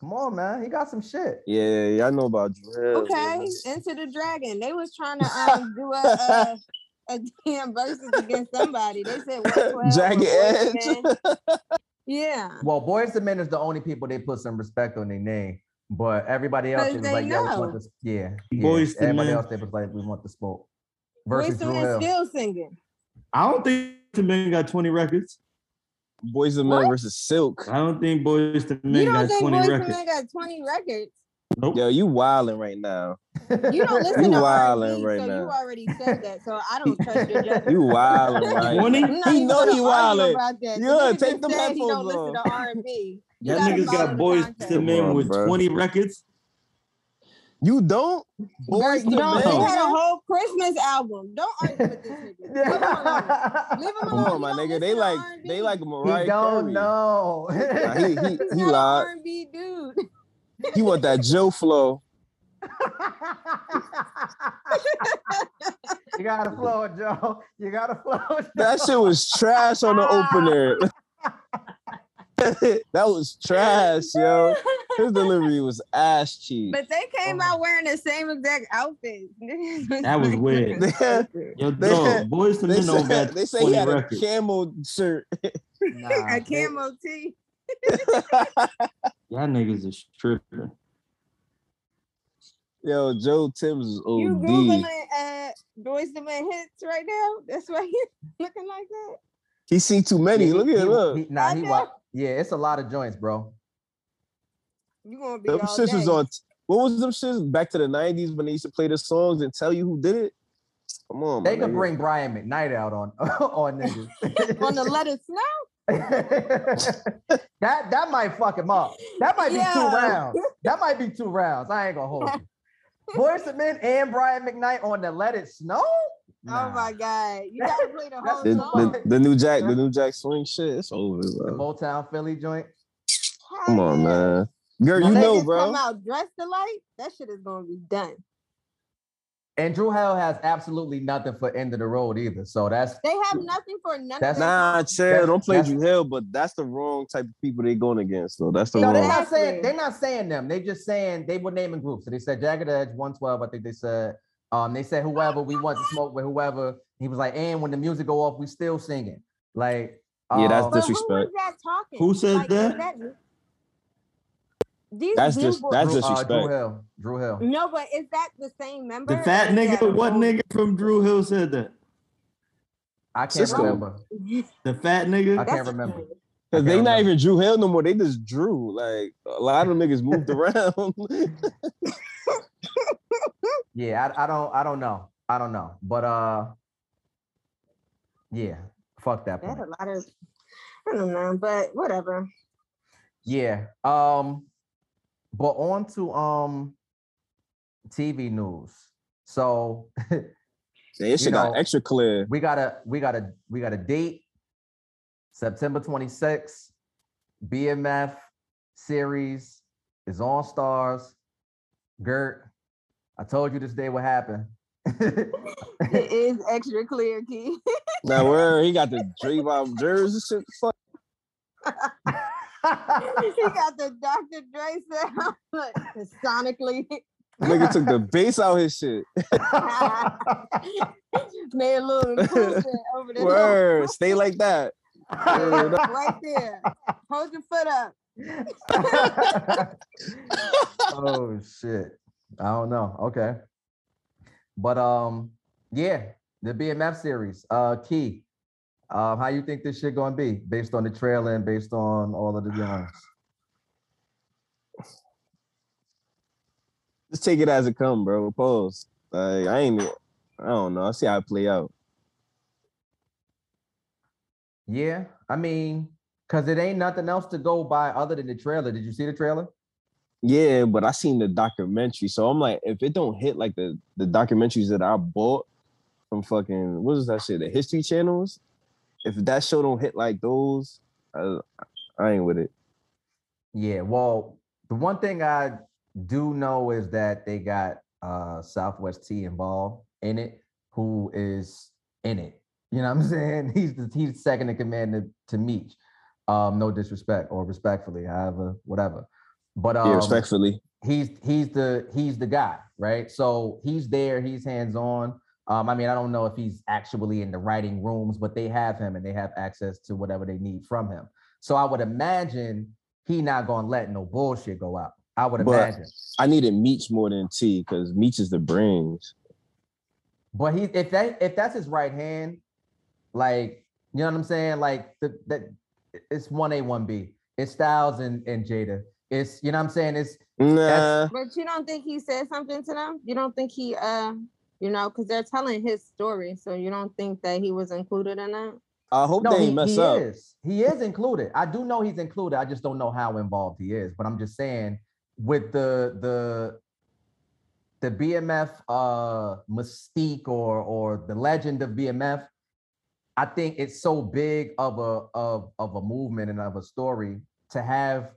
Come on, man. He got some shit. Yeah, yeah, I know about drill. Okay, Into the Dragon. They was trying to um do a a, a damn versus against somebody. They said what 12 Jagged Edge. Yeah. Well, Boyz II Men is the only people they put some respect on their name. But everybody else 'Cause was they like, yeah, we just want know. this. Yeah. yeah. Boyz II Everybody else they was like, we want the smoke. Boys Versus to Drew Men still singing. I don't think the men got 20 records. Boyz II Men versus Silk. I don't think Boys to You Men don't got think 20 Boys to records. Men got 20 records? Nope. Yo, you wilding right now. You don't listen You to wildin' R&B, right so now. you already said that. So I don't trust your judgment. You wilding right 20? He know he argue wildin'. about that. The Yeah, take the them said he don't headphones listen off. to R&B. That gotta niggas got Boys context. to Men with bro. 20 records. You don't? Boys You don't, Men? they had a whole Christmas album. Don't argue with this nigga. Leave him alone. Leave him Come on, my nigga. They like R&B. they like Mariah. he Mariah don't Carey. know. Nah, he he He's he lied. R&B dude. He want that Joe flow. you gotta flow, Joe. You gotta flow. Joe. That shit was trash on the opener. that was trash, yo. His delivery was ass cheap. But they came Oh. out wearing the same exact outfit. That was weird. They, Yo, They- dog, Boys to they Men don't say, got they say he 20 had a camel shirt. Nah, a camel tee. Y'all niggas is tripping. Yo, Joe Tim's is You OD. googling uh Boyz II Men hits right now? That's why you looking like that. He seen too many. Yeah, he- Look at he- it. Look. he- nah, he I wa- know. Yeah, it's a lot of joints, bro. You gonna be Them all shits was day. on. What was them shits back to the '90s when they used to play the songs and tell you who did it? Come on, They could bring Brian McKnight out on on niggas. on the Let It Snow. that that might fuck him up. That might be two rounds. That might be two rounds. I ain't gonna hold you. Boyz II Men and Brian McKnight on the Let It Snow. Oh my god, you gotta play the whole The, song. the, the new Jack, the new Jack swing shit. It's over, The bro. Motown Philly joint. Come on, man. Girl, When you know, just bro. Come out dressed alike. That shit is gonna be done. And Dru Hill has absolutely nothing for end of the road either. So that's They have nothing for nothing. That's- of their Nah, songs. chill. That's- Don't play Dru Hill, but that's the wrong type of people they're going against, though. That's the no, wrong. they're not saying Exactly. they're not saying them. They just saying they were naming groups. So they said Jagged Edge, 112. I think they said um they said whoever we want to smoke with whoever. He was like, and when the music go off, we still singing. Like Yeah, that's um, But who was disrespect. that talking? Who said Like, is that? These That's just billboard- that's Drew, uh, disrespect. Dru Hill. Dru Hill. No, but is that the same member? The fat or that nigga, what whole- nigga from Dru Hill said that? I can't Sisqó. remember. The fat nigga. I can't That's- remember. Cause they can't even Dru Hill no more. They just Drew. Like a lot of them niggas moved around. Yeah, I, I don't I don't know. I don't know. But uh yeah, fuck that They had point. a lot of, I don't know, but whatever. Yeah. Um, but on to um TV news. So That shit You got extra clear. we got a we got a we got a date September 26th. BMF series is on Starz. Gert, I told you this day would happen. It is extra clear, Key. Now where he got the Dre Bob jersey shit. Fuck. he got the Dr. Dre sound like, sonically. Nigga took the bass out his shit. Made a little improvement over the Word. Stay like that. Right there. Hold your foot up. oh shit. I don't know. Okay. But um, yeah, the BMF series. Uh key. Uh, how you think this shit gonna be based on the trailer and based on all of the youngs? Just take it as it come, bro. Pause. Like I ain't. I don't know. I see how it play out. Yeah, I mean, cause it ain't nothing else to go by other than the trailer. Did you see the trailer? Yeah, but I seen the documentary, so I'm like, if it don't hit like the the documentaries that I bought from fucking what is that shit, the History Channels, if that show don't hit like those, I, I ain't with it. Yeah, well, the one thing I do know is that they got uh Southwest T involved in it, who is in it. You know what I'm saying? He's the he's second in command to, to Meech. Um, no disrespect or respectfully, however, whatever. But um, yeah, respectfully. he's he's the he's the guy, right? So he's there, he's hands on. Um, I mean, I don't know if he's actually in the writing rooms, but they have him and they have access to whatever they need from him. So I would imagine he not gonna let no bullshit go out. I would But- imagine. I needed Meech more than T because Meech is the brains. But he if that if that's his right hand, like you know what I'm saying? Like the that it's one A, one B. It's Styles and, and Jada. It's you know what I'm saying? It's Nah, But you don't think he said something to them? You don't think he uh you know, because they're telling his story. So you don't think that he was included in that? I hope no, they he, ain't mess he up. is. He is included. I do know he's included. I just don't know how involved he is. But I'm just saying, with the the the BMF uh mystique or or the legend of BMF, I think it's so big of a of of a movement and of a story to have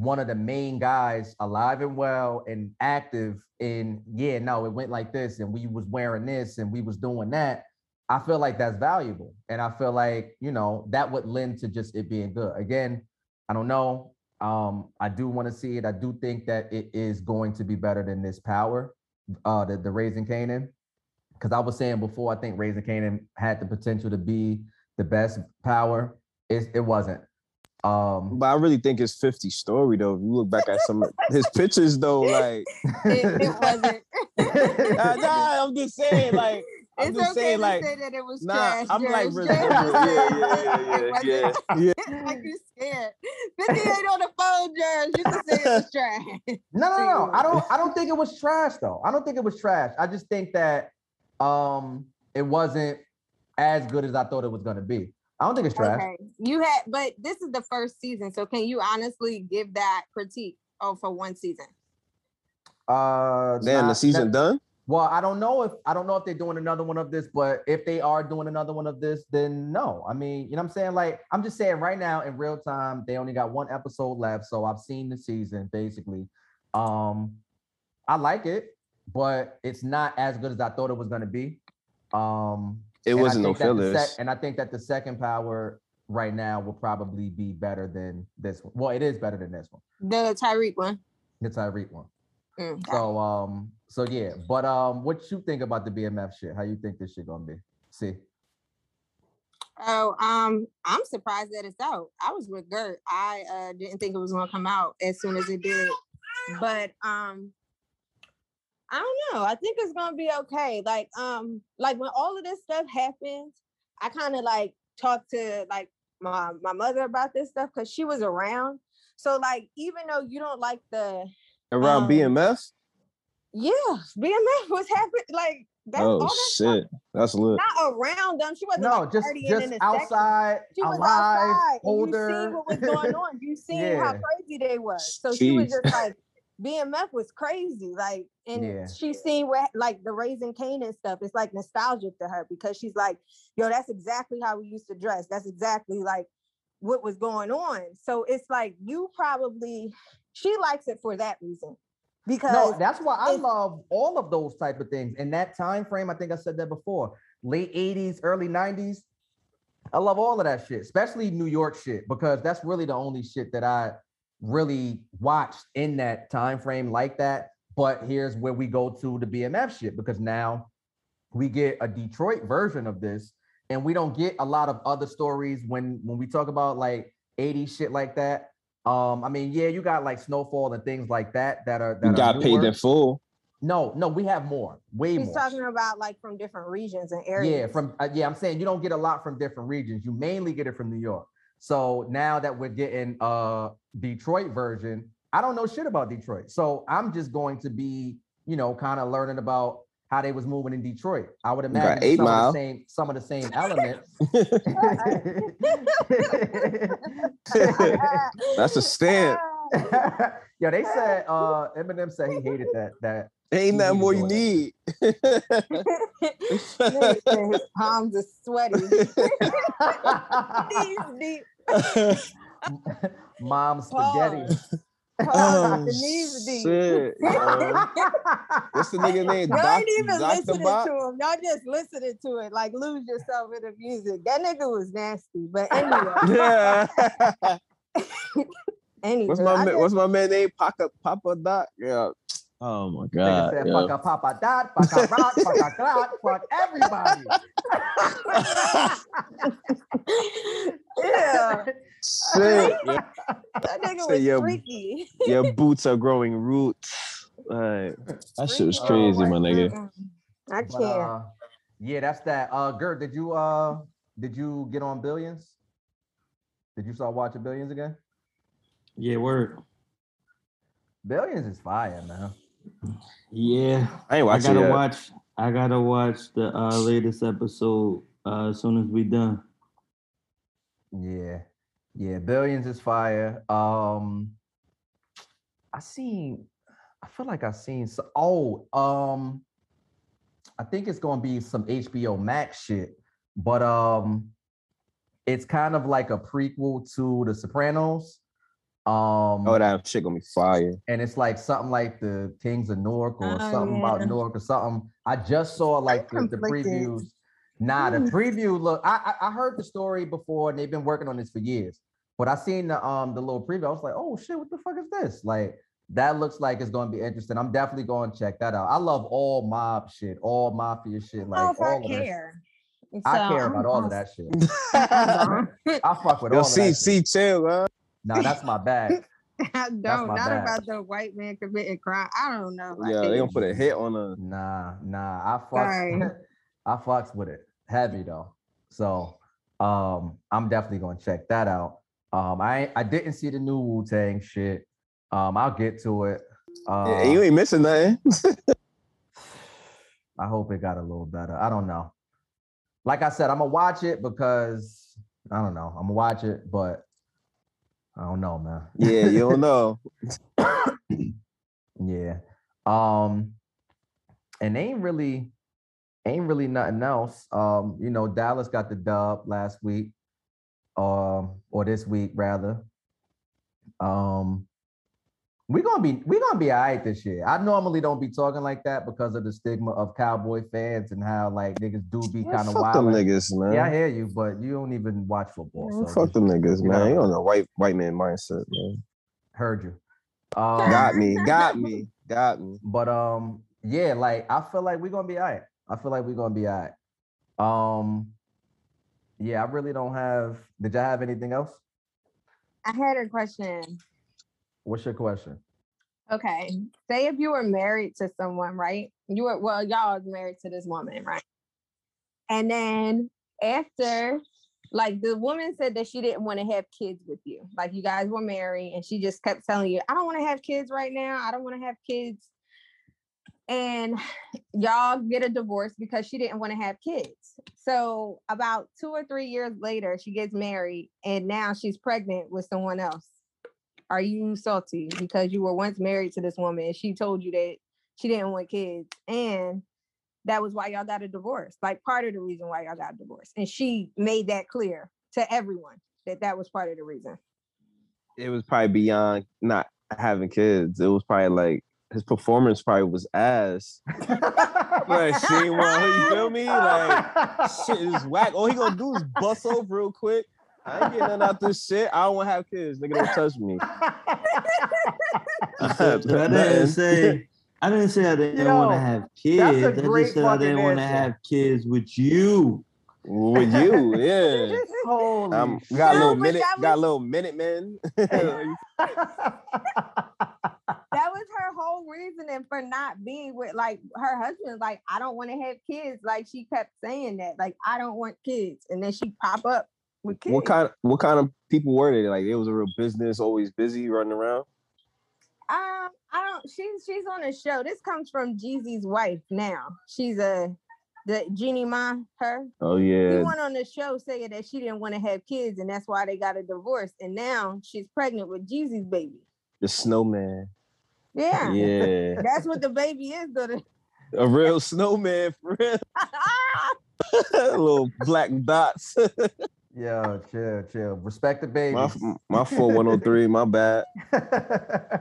one of the main guys alive and well and active in yeah no it went like this and we was wearing this and we was doing that I feel like that's valuable. And I feel like, you know, that would lend to just it being good. Again, I don't know. Um, I do want to see it. I do think that it is going to be better than this power, uh, the, the Raising Kanan. Because I was saying before, I think Raising Kanan had the potential to be the best power. It, it wasn't. Um, But I really think it's 50 story though. If you look back at some of his pictures though, like It, it wasn't. nah, nah, I'm just saying, like I'm it's just okay saying, to like say that it was nah, trash. I'm like really, yeah, yeah, yeah, yeah, yeah, like scared. 50 ain't on the phone, Jared. You can say it was trash. No, no, no. I don't. I don't think it was trash though. I don't think it was trash. I just think that um it wasn't as good as I thought it was gonna be. I don't think it's trash. Okay. You had, but this is the first season. So can you honestly give that critique oh, for one season? Uh, Damn, the season not- done? Well, I don't know if I don't know if they're doing another one of this, but if they are doing another one of this, then no. I mean, you know what I'm saying? Like, I'm just saying right now in real time, they only got one episode left. So I've seen the season basically. Um, I like it, but it's not as good as I thought it was gonna be. Um It and wasn't no the fillers. sec- and I think that the second power right now will probably be better than this one. Well, it is better than this one. The Tariq one. The Tariq one. Mm. So um, so yeah. But um, what you think about the BMF shit? How you think this shit gonna be? See. Oh, um, I'm surprised that it's out. I was with Gert. I uh didn't think it was gonna come out as soon as it did. But um I don't know. I think it's gonna be okay. Like, um, like when all of this stuff happens, I kind of like talked to like my my mother about this stuff because she was around. So like even though you don't like the Around Um, BMF? yeah, BMF was happening like that's all Oh that stuff- shit. That's lit. Not around them. She wasn't No, like just just in the section. outside, She was outside. older. You seen what was going on. You seen how crazy they was. So she was just like, BMF was crazy. Like, and Yeah. she seen what like the raising Cane and stuff. It's like nostalgic to her because she's like, yo, that's exactly how we used to dress. That's exactly like what was going on. So it's like you probably she likes it for that reason. Because No, that's why I love all of those type of things. In that time frame, I think I said that before. Late 80s, early 90s. I love all of that shit, especially New York shit, because that's really the only shit that I really watched in that time frame like that. But here's where we go to the BMF shit, because now we get a Detroit version of this, and we don't get a lot of other stories when when we talk about like 80 shit like that. Um, I mean, yeah, you got like snowfall and things like that that are that You are got paid newer. in full. No, no, we have more, way she's more. talking about like from different regions and areas. Yeah, from uh, yeah, I'm saying you don't get a lot from different regions. You mainly get it from New York. So now that we're getting uh Detroit version, I don't know shit about Detroit. So I'm just going to be, you know, kind of learning about how they was moving in Detroit. I would imagine Eight some Mile. of the same some of the same elements. That's a stamp. yeah, they said uh Eminem said he hated that that Ain't He that more you need. His palms are sweaty. Knees deep. mom spaghetti. Pause. oh, the knees deep. shit. yo. What's the nigga name? Y'all Doc, ain't even Dr. listening Bop? to him. Y'all just listening to it. Like lose yourself in the music. That nigga was nasty. But anyway, Yeah. anyway. what's my man, just- what's my man name? Papa Papa Doc. Yeah. Oh my Nigga god. said, yo. fuck a Papa Doc, fuck a rock, fuck a clock, fuck everybody. yeah, Shit. yeah. that nigga Say was your- freaky. Your boots are growing roots. Like, that shit was crazy, Oh, my nigga. Mm-mm. I can't. uh, yeah, that's that. Uh Gert, did you uh did you get on billions? Did you start watching billions again? Yeah, word. Billions is fire, man. Yeah. I gotta watch. I gotta watch the uh, latest episode uh, as soon as we done. Yeah. Yeah, billions is fire. Um I seen I feel like I seen so oh um I think it's gonna be some HBO Max shit, but um it's kind of like a prequel to The Sopranos. Um Oh, that shit gonna be fire. and it's like something like the Kings of Newark or Oh, something yeah. about Newark or something. I just saw like the, the previews. Nah, the Mm. preview look. I, I I heard the story before, and they've been working on this for years. But I seen the um the little preview. I was like, oh shit, what the fuck is this? Like that looks like it's gonna be interesting. I'm definitely going to check that out. I love all mob shit, all mafia shit. Like don't know if I all of that. care. I care about all of that shit. I'm- fuck with Yo, all of see, that. shit. see, chill, man. Nah, that's my bag. I don't. my Not bad. about the white man committing crime. I don't know. about Yeah, they gonna put a hit on her. Nah, nah, I Sorry. fucks, I fucks with it heavy though. So, um, I'm definitely gonna check that out. Um, I I didn't see the new Wu Tang shit. Um, I'll get to it. Uh, Yeah, you ain't missing nothing. I hope it got a little better. I don't know. Like I said, I'm gonna watch it because I don't know. I'm gonna watch it, but I don't know, man. Yeah, you don't know. Yeah. Um, and ain't really ain't really nothing else. Um, you know, Dallas got the dub last week, um, or this week rather. Um, we're gonna be we're gonna be all right this year. I normally don't be talking like that because of the stigma of cowboy fans and how like niggas do be kind of fuck them niggas, man. Yeah, I hear you, but you don't even watch football. Man, So fuck them niggas, you man. know. You don't know white white man mindset, man. heard you. Um, Got me, got me, got me. But um, yeah, like I feel like we're gonna be all right. I feel like we're gonna be all right. Um, yeah, I really don't have. Did y'all have anything else? I had a question. What's your question? Okay. Say if you were married to someone, right? You were well, y'all was married to this woman, right? And then after, like the woman said that she didn't want to have kids with you. Like you guys were married, and she just kept telling you, I don't want to have kids right now. I don't want to have kids. And y'all get a divorce because she didn't want to have kids. So about two or three years later, she gets married and now she's pregnant with someone else are you salty because you were once married to this woman and she told you that she didn't want kids and that was why y'all got a divorce like part of the reason why y'all got a divorce and she made that clear to everyone that that was part of the reason It was probably beyond not having kids. It was probably like his performance probably was ass. Like she ain't want, you feel me? Like shit is whack. All he gonna do is bust over real quick. I ain't getting nothing out this shit. I don't want to have kids. Nigga, don't touch me. I didn't say I didn't say I didn't want to have kids. I just said I didn't want to have kids with you. With you, yeah. Holy Um, we got a little but minute, that got a little minute, man. that was her whole reasoning for not being with like her husband like i don't want to have kids like she kept saying that like i don't want kids and then she pop up what kind? What kind of people were they? Like it was a real business, always busy, running around. Um, I don't. She's she's on a show. This comes from Jeezy's wife. Now she's a the Jeannie Mai. Her. Oh yeah. He yeah, went on the show saying that she didn't want to have kids, and that's why they got a divorce. And now she's pregnant with Jeezy's baby. the snowman. Yeah, Yeah, that's what the baby is. Gonna. a real snowman for real. little black dots. Yo, chill, chill. Respect the baby. my my four one hundred three. My bad.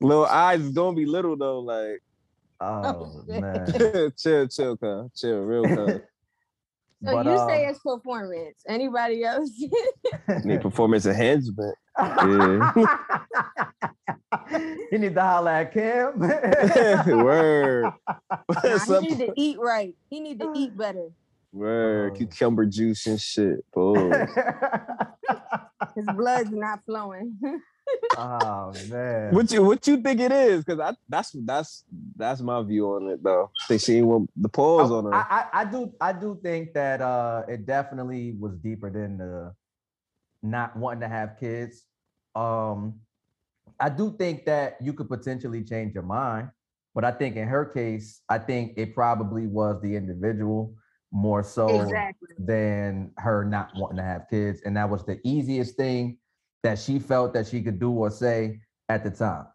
Little eyes is gonna be little though. Like oh shit. man. chill, chill, cuz. chill, real cuz. So But, you say um, it's performance. Anybody else? Need performance enhancement. Yeah. you need to holler at Kim. Word. Nah, he need to eat right. He need to eat better. Word. Oh. Cucumber juice and shit. Boy. His blood's not flowing. oh man. What you what you think it is? Cause I that's that's that's my view on it though. They seen ain't want the pause on her. I, I, I do I do think that uh it definitely was deeper than the not wanting to have kids. Um I do think that you could potentially change your mind, but I think in her case, I think it probably was the individual more so exactly. than her not wanting to have kids. And that was the easiest thing that she felt that she could do or say at the time.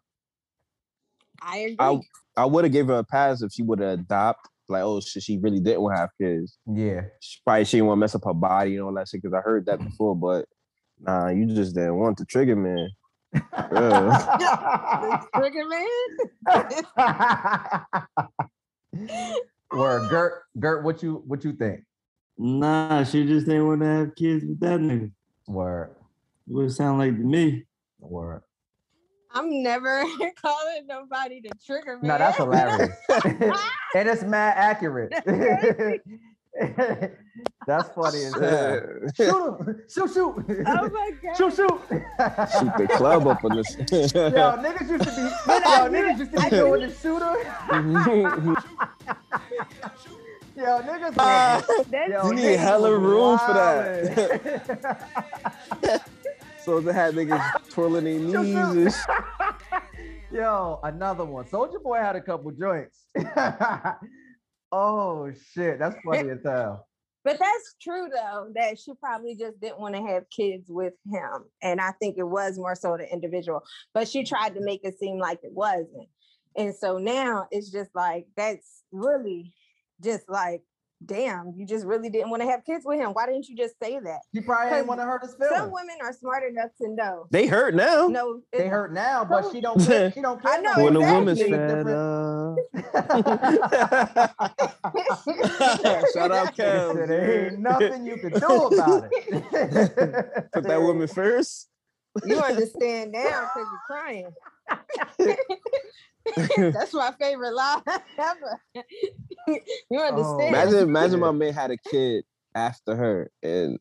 I agree. I I would have given her a pass if she would have adopted. Like, oh shit, she really didn't want to have kids. Yeah. She probably she didn't want to mess up her body and all that shit. Cause I heard that before, but nah, you just didn't want the trigger man. The trigger man. Word, Gert, Gert, what you what you think? Nah, she just didn't want to have kids with that nigga. Word, What it sound like to me? word. I'm never calling nobody to trigger me. No, that's hilarious. and it's mad accurate. That's funny as hell. Shoot him! Shoot, shoot! Oh my god. shoot, shoot! Shoot the club up on this. Yo, niggas used to be, yo, niggas used to be doing the shooter. Mm-hmm. Yo, niggas. Ah. That's yo, you need hella was room for that. so they had niggas twirling their knees and shit. Yo, another one. Soldier Boy had a couple joints. Oh shit, that's funny as hell. But that's true though, that she probably just didn't want to have kids with him. And I think it was more so the individual, but she tried to make it seem like it wasn't. And so now it's just like, that's really just like, damn, you just really didn't want to have kids with him. Why didn't you just say that? She probably didn't want to hurt his feelings. Some women are smart enough to know. They hurt now. No, they hurt now, but she don't. Care, she don't care. I know, when the more. woman's She fed different- up. Uh, Shout out, She Kel. said, There ain't nothing you can do about it. Put that woman first. you understand now because you're crying. That's my favorite line ever. you understand? Imagine, imagine my man had a kid after her, and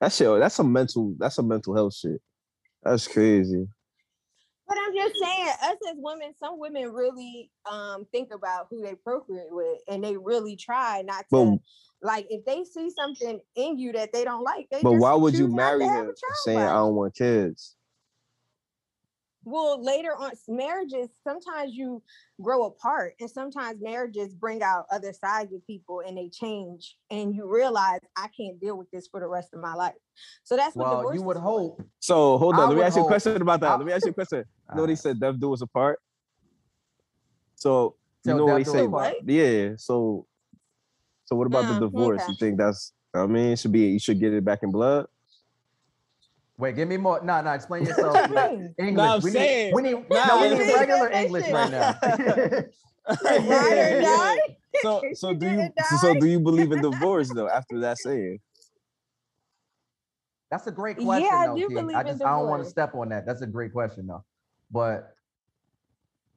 that shit. That's a mental. That's a mental health shit. That's crazy. But I'm just saying, us as women, some women really um think about who they procreate with, and they really try not to. But like, if they see something in you that they don't like, they but why would you marry him saying I don't want kids? Well, later on, marriages sometimes you grow apart, and sometimes marriages bring out other sides of people, and they change, and you realize I can't deal with this for the rest of my life. So that's what Well, divorce you would is for. hope. So hold I on. Let me would ask you a question about that. Let me ask you a question. You know they Alright. said death do us apart. So you Till know what they death do say. apart. Yeah. So so what about Um, the divorce? okay. You think that's? I mean, it should be. You should get it back in blood. Wait, give me more. No, no, explain yourself. What you like, mean? English. No, I'm we saying- need, we need, Nah, no, we need regular English right now. Ride or die? So so do you didn't so do you believe in divorce though? After that saying, That's a great question. Yeah, question. I though, do T. believe I in just I don't want to step on that. That's a great question though. But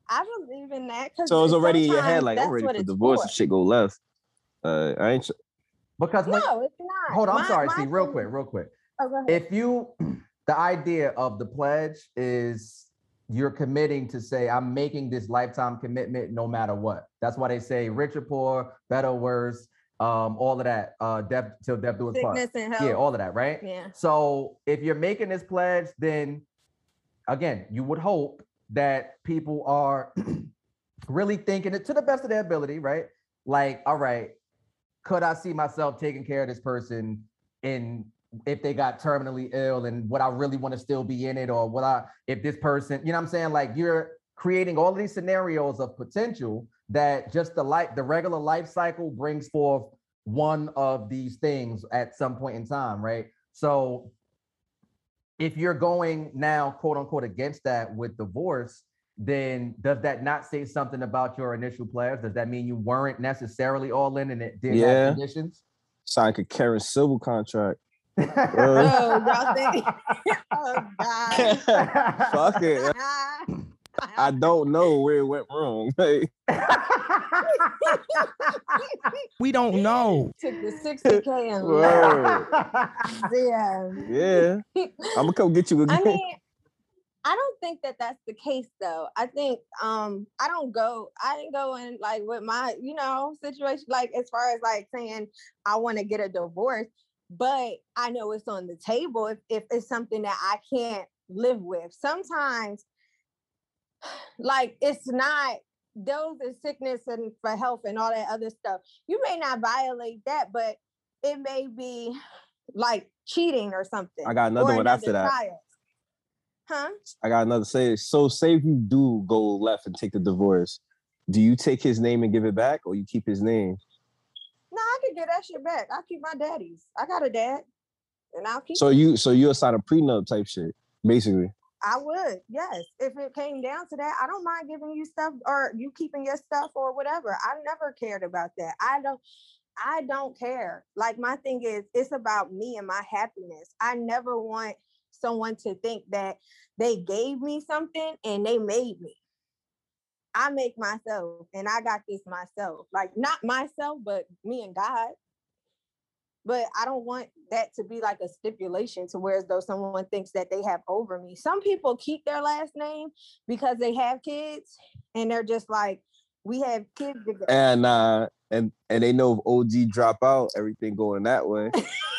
I believe in that because so it's already in your head like I'm ready for divorce. for. If shit go left. Uh, I ain't. because when, No, it's not. hold on, I'm sorry, See, real quick, real quick. Oh. If you the idea of the pledge is you're committing to say, I'm making this lifetime commitment no matter what. That's why they say rich or poor, better or worse, um, all of that, uh, death till death do us part. Sickness and health. Yeah, all of that, right? Yeah. So if you're making this pledge, then again, you would hope that people are really thinking it to the best of their ability, right? Like, all right, could I see myself taking care of this person in if they got terminally ill and would I really want to still be in it or what I if this person, you know what I'm saying? Like you're creating all these scenarios of potential that just the life, the regular life cycle brings forth one of these things at some point in time, right? So if you're going now, quote unquote, against that with divorce, then does that not say something about your initial pledge? Does that mean you weren't necessarily all in and it did Yeah. have conditions? Sign a Karen Civil contract. Oh, y'all think? oh God. Fuck it. I don't know where it went wrong. Like, We don't know. Took the 60K and left. Yeah. Yeah. I'm gonna come get you again. I mean, I don't think that that's the case though. I think um I don't go I didn't go in like with my you know situation like as far as like saying I want to get a divorce, but I know it's on the table if if it's something that I can't live with. Sometimes like it's not those is sickness and for health and all that other stuff. You may not violate that, but it may be like cheating or something. I got another one after that. child. Huh? I got another say. So say if you do go left and take the divorce, do you take his name and give it back, or you keep his name? No, I could get that shit back. I'll keep my daddy's. I got a dad, and I'll keep. So you so you assign a prenup type shit, basically. I would, yes. If it came down to that, I don't mind giving you stuff or you keeping your stuff or whatever. I never cared about that. I don't. I don't care. Like my thing is, it's about me and my happiness. I never want someone to think that they gave me something and they made me. I make myself and I got this myself. Like not myself, but me and God. but I don't want that to be like a stipulation to where as though someone thinks that they have over me. Some people keep their last name because they have kids and they're just like, we have kids. together." And uh and and they know if OG drop out, everything going that way.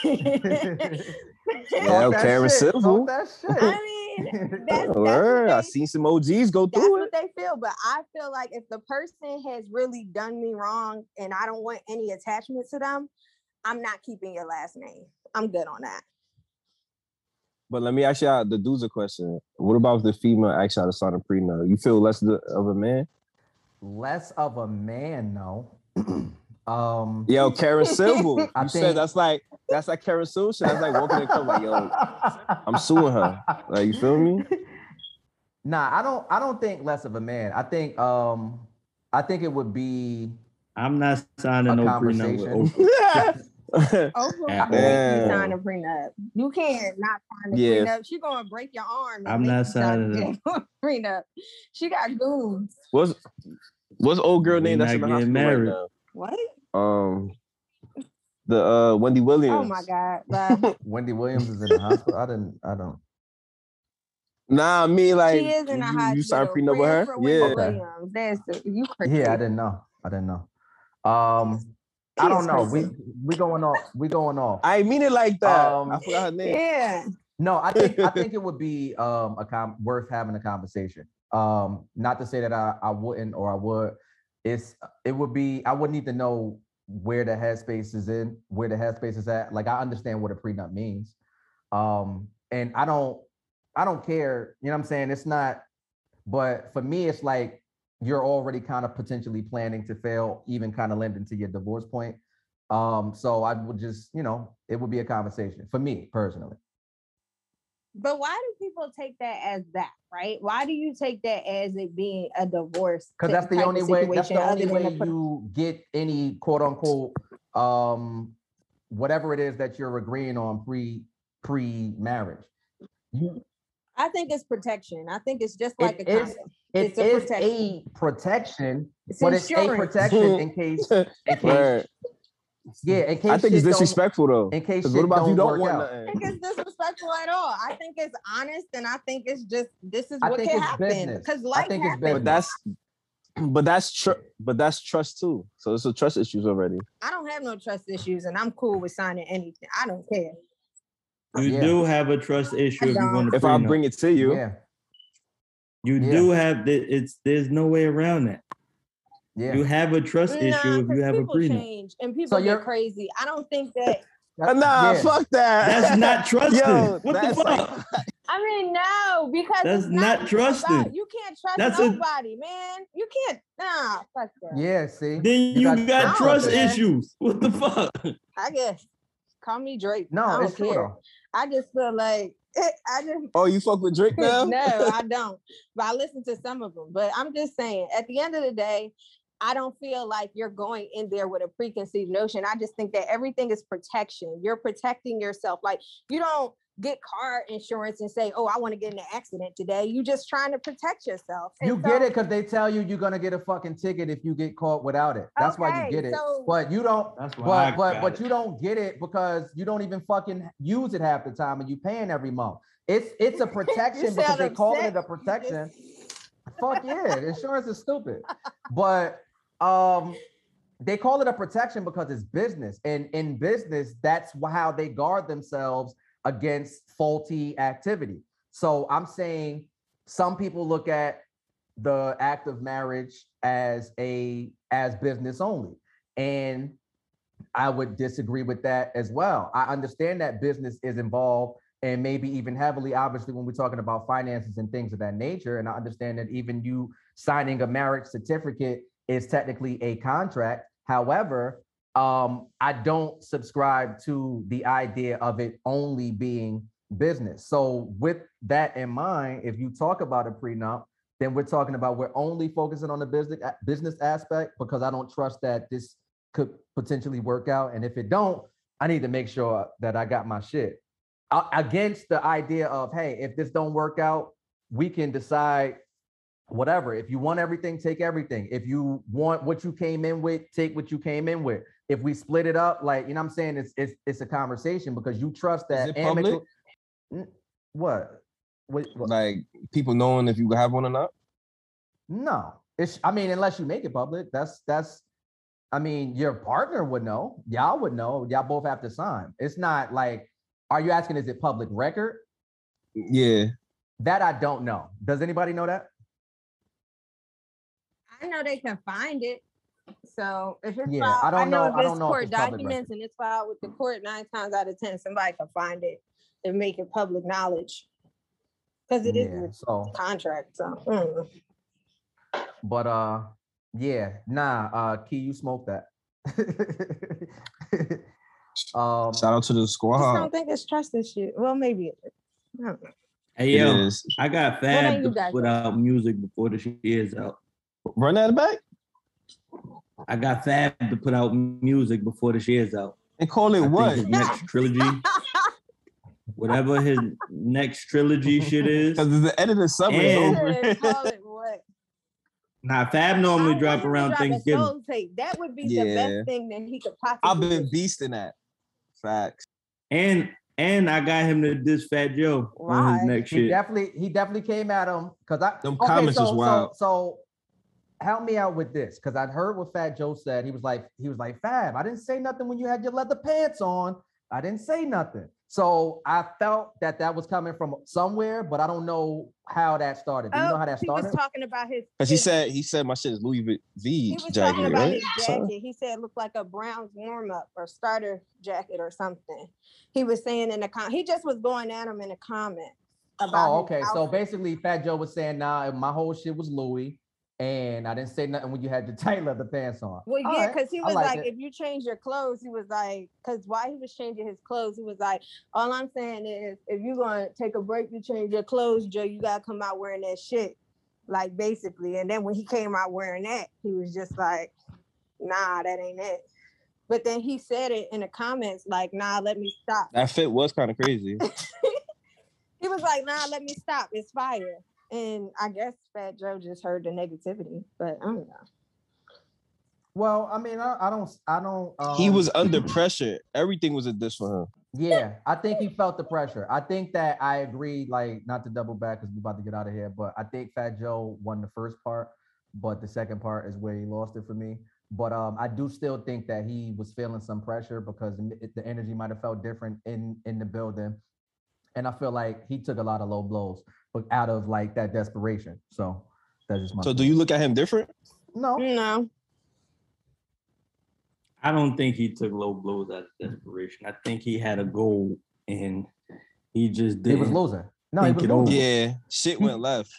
Yeah, Talk that Karen shit, Civil. that shit. I mean, that's, oh, that's what Word, I they- seen some OGs go that's through what they feel. But I feel like if the person has really done me wrong and I don't want any attachment to them, I'm not keeping your last name. I'm good on that. But let me ask y'all the dudes a question. What about if the female asks y'all to sign a prenup? You feel less of a man? Less of a man, no. um Yo, Karen Civil. You I said think- that's like that's like Karen Civil shit. That's like walking in the club like, yo, I'm suing her. Like, you feel me? Nah, I don't I don't think less of a man. I think um I think it would be I'm not signing A no prenup with conversation. Oprah. Oprah At you sign a prenup. You can't not sign a Yeah. prenup. She gonna break your arm. I'm not signing a prenup. She got goons. what's what's old girl name that's in not the hospital married. right What? Now? Um the uh Wendy Williams. Oh my God. Bye. Wendy Williams is in the hospital. I didn't I don't Nah, I mean like she is in a you, hospital. you signed prenup with her? for Wendy Yeah. Okay. That's you crazy. Yeah, I didn't know. I didn't know. Um I don't know. We crazy. we going off. We going off. I mean it like that. Um, I forgot her name. Yeah. No, I think I think it would be um a com- worth having a conversation. Um, not to say that I, I wouldn't or I would. It's it would be I would need to know where the headspace is in, where the headspace is at. Like I understand what a prenup means. Um, and I don't I don't care, you know what I'm saying? It's not, but for me, it's like you're already kind of potentially planning to fail, even kind of lending to your divorce point. Um, so I would just, you know, it would be a conversation for me personally. But why do people take that as that, right? Why do you take that as it being a divorce? Because that's the only way. That's the only way a put- you get any quote unquote um whatever it is that you're agreeing on pre pre marriage. You I think it's protection. I think it's just like it a is condom. It's a is protection. a protection, It's but it's a protection in case in case Word. Yeah in case I think it's disrespectful though. in case shit what about if you don't don't work want out. I think it's disrespectful at all. I think it's honest, and I think it's just this is I what can happen business. because I life think it's happens. But that's but that's tr- but that's trust too. So it's a trust issues already. I don't have no trust issues, and I'm cool with signing anything. I don't care. You Yeah. do have a trust issue if you want to If I bring it to you, Yeah, You Yeah. do have the, it's there's no way around that. Yeah. You have a trust Nah, issue if 'cause you have a people prenup. change and people you're- get crazy. I don't think that. Nah, yeah. fuck that. That's not trusting. Yo, what the fuck? like- I mean, no, because That's it's not even trusting. about- You can't trust That's a- nobody, man. You can't. Nah, fuck that. Yeah, see. then you, got, I trust don't care. issues. What the fuck? I guess. Call me Drake. No, I No, don't it's true care. though. I just feel like I just oh, you fuck with Drake now? no, I don't. But I listen to some of them. But I'm just saying, at the end of the day, I don't feel like you're going in there with a preconceived notion. I just think that everything is protection. You're protecting yourself. Like you don't get car insurance and say, "Oh, I want to get in an accident today." You are just trying to protect yourself. And You get it because they tell you you're gonna get a fucking ticket if you get caught without it. That's why you get it. so- But you don't. That's why But but but it. you don't get it because you don't even fucking use it half the time, and you paying every month. It's it's a protection because they call it a protection. Fuck yeah, insurance is stupid. But um, they call it a protection because it's business, and in business, that's how they guard themselves against faulty activity. So I'm saying some people look at the act of marriage as a as business only, and I would disagree with that as well. I understand that business is involved and maybe even heavily, obviously, when we're talking about finances and things of that nature. And I understand that even you signing a marriage certificate is technically a contract. However, um, I don't subscribe to the idea of it only being business. So, with that in mind, if you talk about a prenup, then we're talking about we're only focusing on the business business aspect because I don't trust that this could potentially work out. And if it don't, I need to make sure that I got my shit. Against the idea of, hey, if this don't work out, we can decide whatever. If you want everything, take everything. If you want what you came in with, take what you came in with. If we split it up, like you know, what I'm saying it's it's it's a conversation because you trust that. it public? amical- What? What? what? Like people knowing if you have one or not. No, it's. I mean, unless you make it public, that's that's. I mean, your partner would know. Y'all would know. Y'all both have to sign. It's not like. Are you asking? Is it public record? Yeah. That I don't know. Does anybody know that? I know they can find it. So if it's Yeah, filed, I don't know- if I don't it's know if court it's documents and it's filed with the court, nine times out of ten, somebody can find it and make it public knowledge. Because it is Yeah, a so, contract, so. mm. but uh, yeah, nah. Uh, Key, you smoked that. um, Shout out to the squad. I just don't think it's trust issue. Well, maybe it is. I. Hey yo. I got What ain't Fab to put out music before the year's out. Run that back I got Fab to put out music before the year's out. and call it think what? His next trilogy, whatever his next trilogy shit is. Because the end of the summer And- is over. Said, call it what? Now Fab normally I drop want him to around drop a Thanksgiving. tape. That would be the best thing that he could possibly I've been do. beasting that. Facts. And and I got him to diss Fat Joe on his next he shit. definitely he definitely came at him because I Them okay, comments so, is wild. So, so help me out with this because I'd heard what Fat Joe said. He was like he was like Fab. I didn't say nothing when you had your leather pants on. I didn't say nothing. So I felt that that was coming from somewhere, but I don't know how that started. Do you oh, know Oh, how that started? he was started? talking about his. Because he said he said my shit is Louis V, he was jacket, talking about right? his So- jacket. He said it looked like a Browns warm up or starter jacket or something. He was saying in the com. He just was going at him in the comment. About Oh, okay. So basically, Fat Joe was saying, "Nah, my whole shit was Louis, and I didn't say nothing when you had your tight leather pants on." Well, All yeah, right, because he was like like, it. if you change your clothes, he was like, because while he was changing his clothes, he was like, all I'm saying is, if you're gonna take a break you change your clothes, Joe, you gotta come out wearing that shit, like basically. And then when he came out wearing that, he was just like, nah, that ain't it. But then he said it in the comments, like, nah, let me stop. That fit was kind of crazy. He was like, nah, let me stop. It's fire. And I guess Fat Joe just heard the negativity, but I don't know. Well, I mean, I, I don't, I don't. Um, he was under pressure. Everything was a diss for him. Yeah, I think he felt the pressure. I think that I agree, like not to double back because we're about to get out of here, but I think Fat Joe won the first part, but the second part is where he lost it for me. But um, I do still think that he was feeling some pressure because the it- the energy might have felt different in in the building, and I feel like he took a lot of low blows, but out of like that desperation. So that's just my. So do you look at him different? No, No. I don't think he took low blows out of desperation. I think he had a goal and he just he didn't. was losing. No, he think was it over. losing. Yeah, shit went left.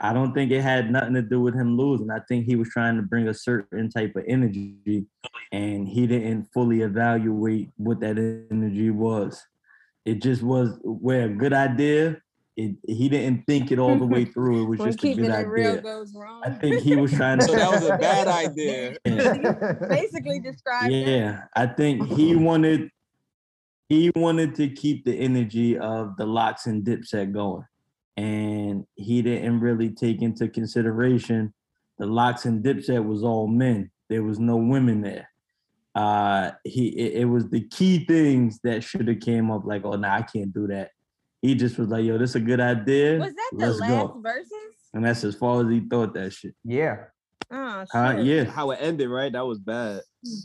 I don't think it had nothing to do with him losing. I think he was trying to bring a certain type of energy and he didn't fully evaluate what that energy was. It just was where a good idea, it, he didn't think it all the way through. It was When just a keeping good it real idea. goes wrong. I think he was trying to. So that was a bad idea. basically described it. Yeah, I think he wanted he wanted to keep the energy of the LOX and dipset going. And he didn't really take into consideration the LOX and dipset was all men. There was no women there. Uh he it, it was the key things that should have came up like, oh no, I can't do that. He just was like, yo, this is a good idea. Was that the Let's last go. verses? And that's as far as he thought that shit. yeah. Oh, Uh, shit. yeah. How it ended, right? That was bad.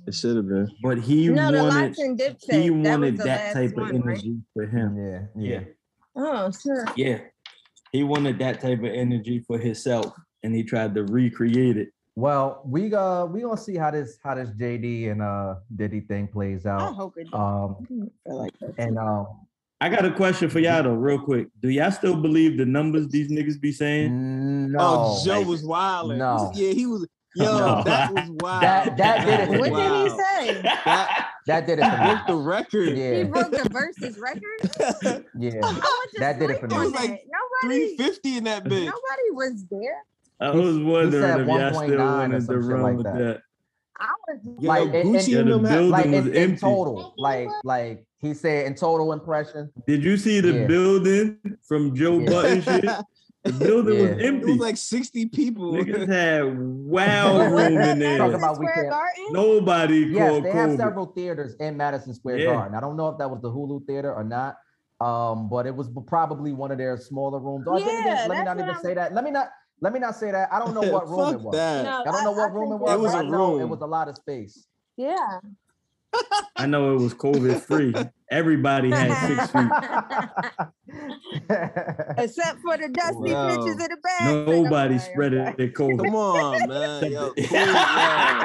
It should have been. But he No, the wanted LOX and Dipset. he that was wanted the that last type of one, right? energy for him. Yeah, yeah. Oh, sure. Yeah. He wanted that type of energy for himself and he tried to recreate it. Well, we uh we gonna see how this how this JD and uh Diddy thing plays out. I out. hope it. Um I feel like that. and um I got a question for y'all though, real quick. Do y'all still believe the numbers these niggas be saying? no oh, Joe like- was wild. No. Yeah, he was. Yo, No. that was wild. That- that did it What me. did he say? That that did it for broke the record. Yeah. He broke the verses record. yeah. I went to That did it for me. It was like Nobody, 350 in that bitch. nobody was there. I was wondering if y'all still or wanted to run like with that. that. I was. Yo, Like, it- Gucci Yeah, and the them building Like was in, in empty. total, like like he said in total impression. Did you see the Yeah. building from Joe Yeah. Button shit? The building was Yeah. It was like 60 people. Niggas had wow room in there. Talk about Square Garden? Nobody Yes, called they have COVID. several theaters in Madison Square Yeah. Garden. I don't know if that was the Hulu theater or not, um, but it was probably one of their smaller rooms. Or then again, Yeah, let me not even I'm- say that. Let me not. Let me not say that. I don't know what room it was. that. I don't know what I room it was. It was but a I know It was a lot of space. Yeah. I know it was COVID free. Everybody had six feet. Except for the dusty Wow. bitches in the back. Nobody Okay, spread okay. it their COVID. Come on, man. Yo, queen, yo,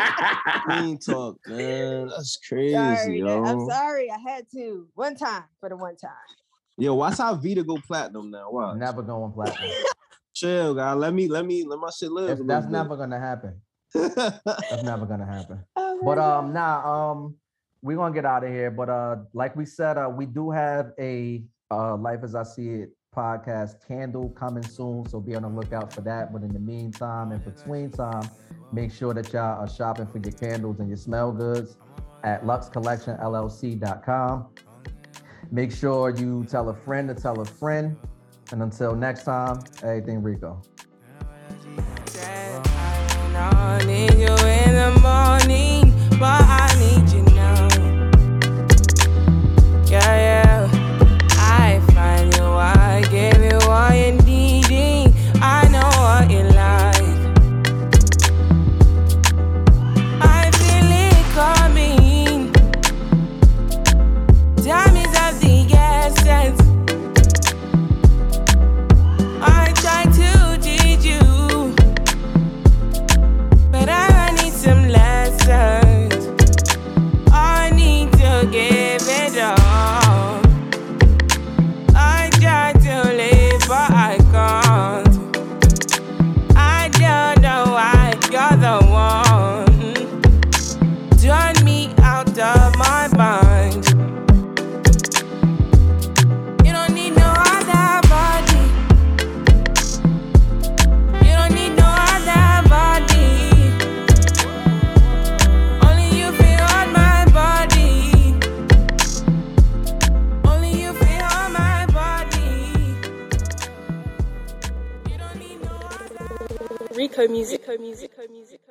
queen talk, man. That's crazy, Sorry, yo. I'm sorry. I had to one time for the one time. Yo, watch how Vita go platinum now. Wow. never going platinum. Chill, guy. Let me, let me, let my shit live. If that's little never gonna happen. That's never gonna happen. Oh But um, now um, we're gonna get out of here. But uh, like we said, uh, we do have a uh, Life as I See It podcast candle coming soon, so be on the lookout for that. But in the meantime, in between time, make sure that y'all are shopping for your candles and your smell goods at luxcollectionllc.com. Make sure you tell a friend to tell a friend. And until next time, everything Rico. You don't need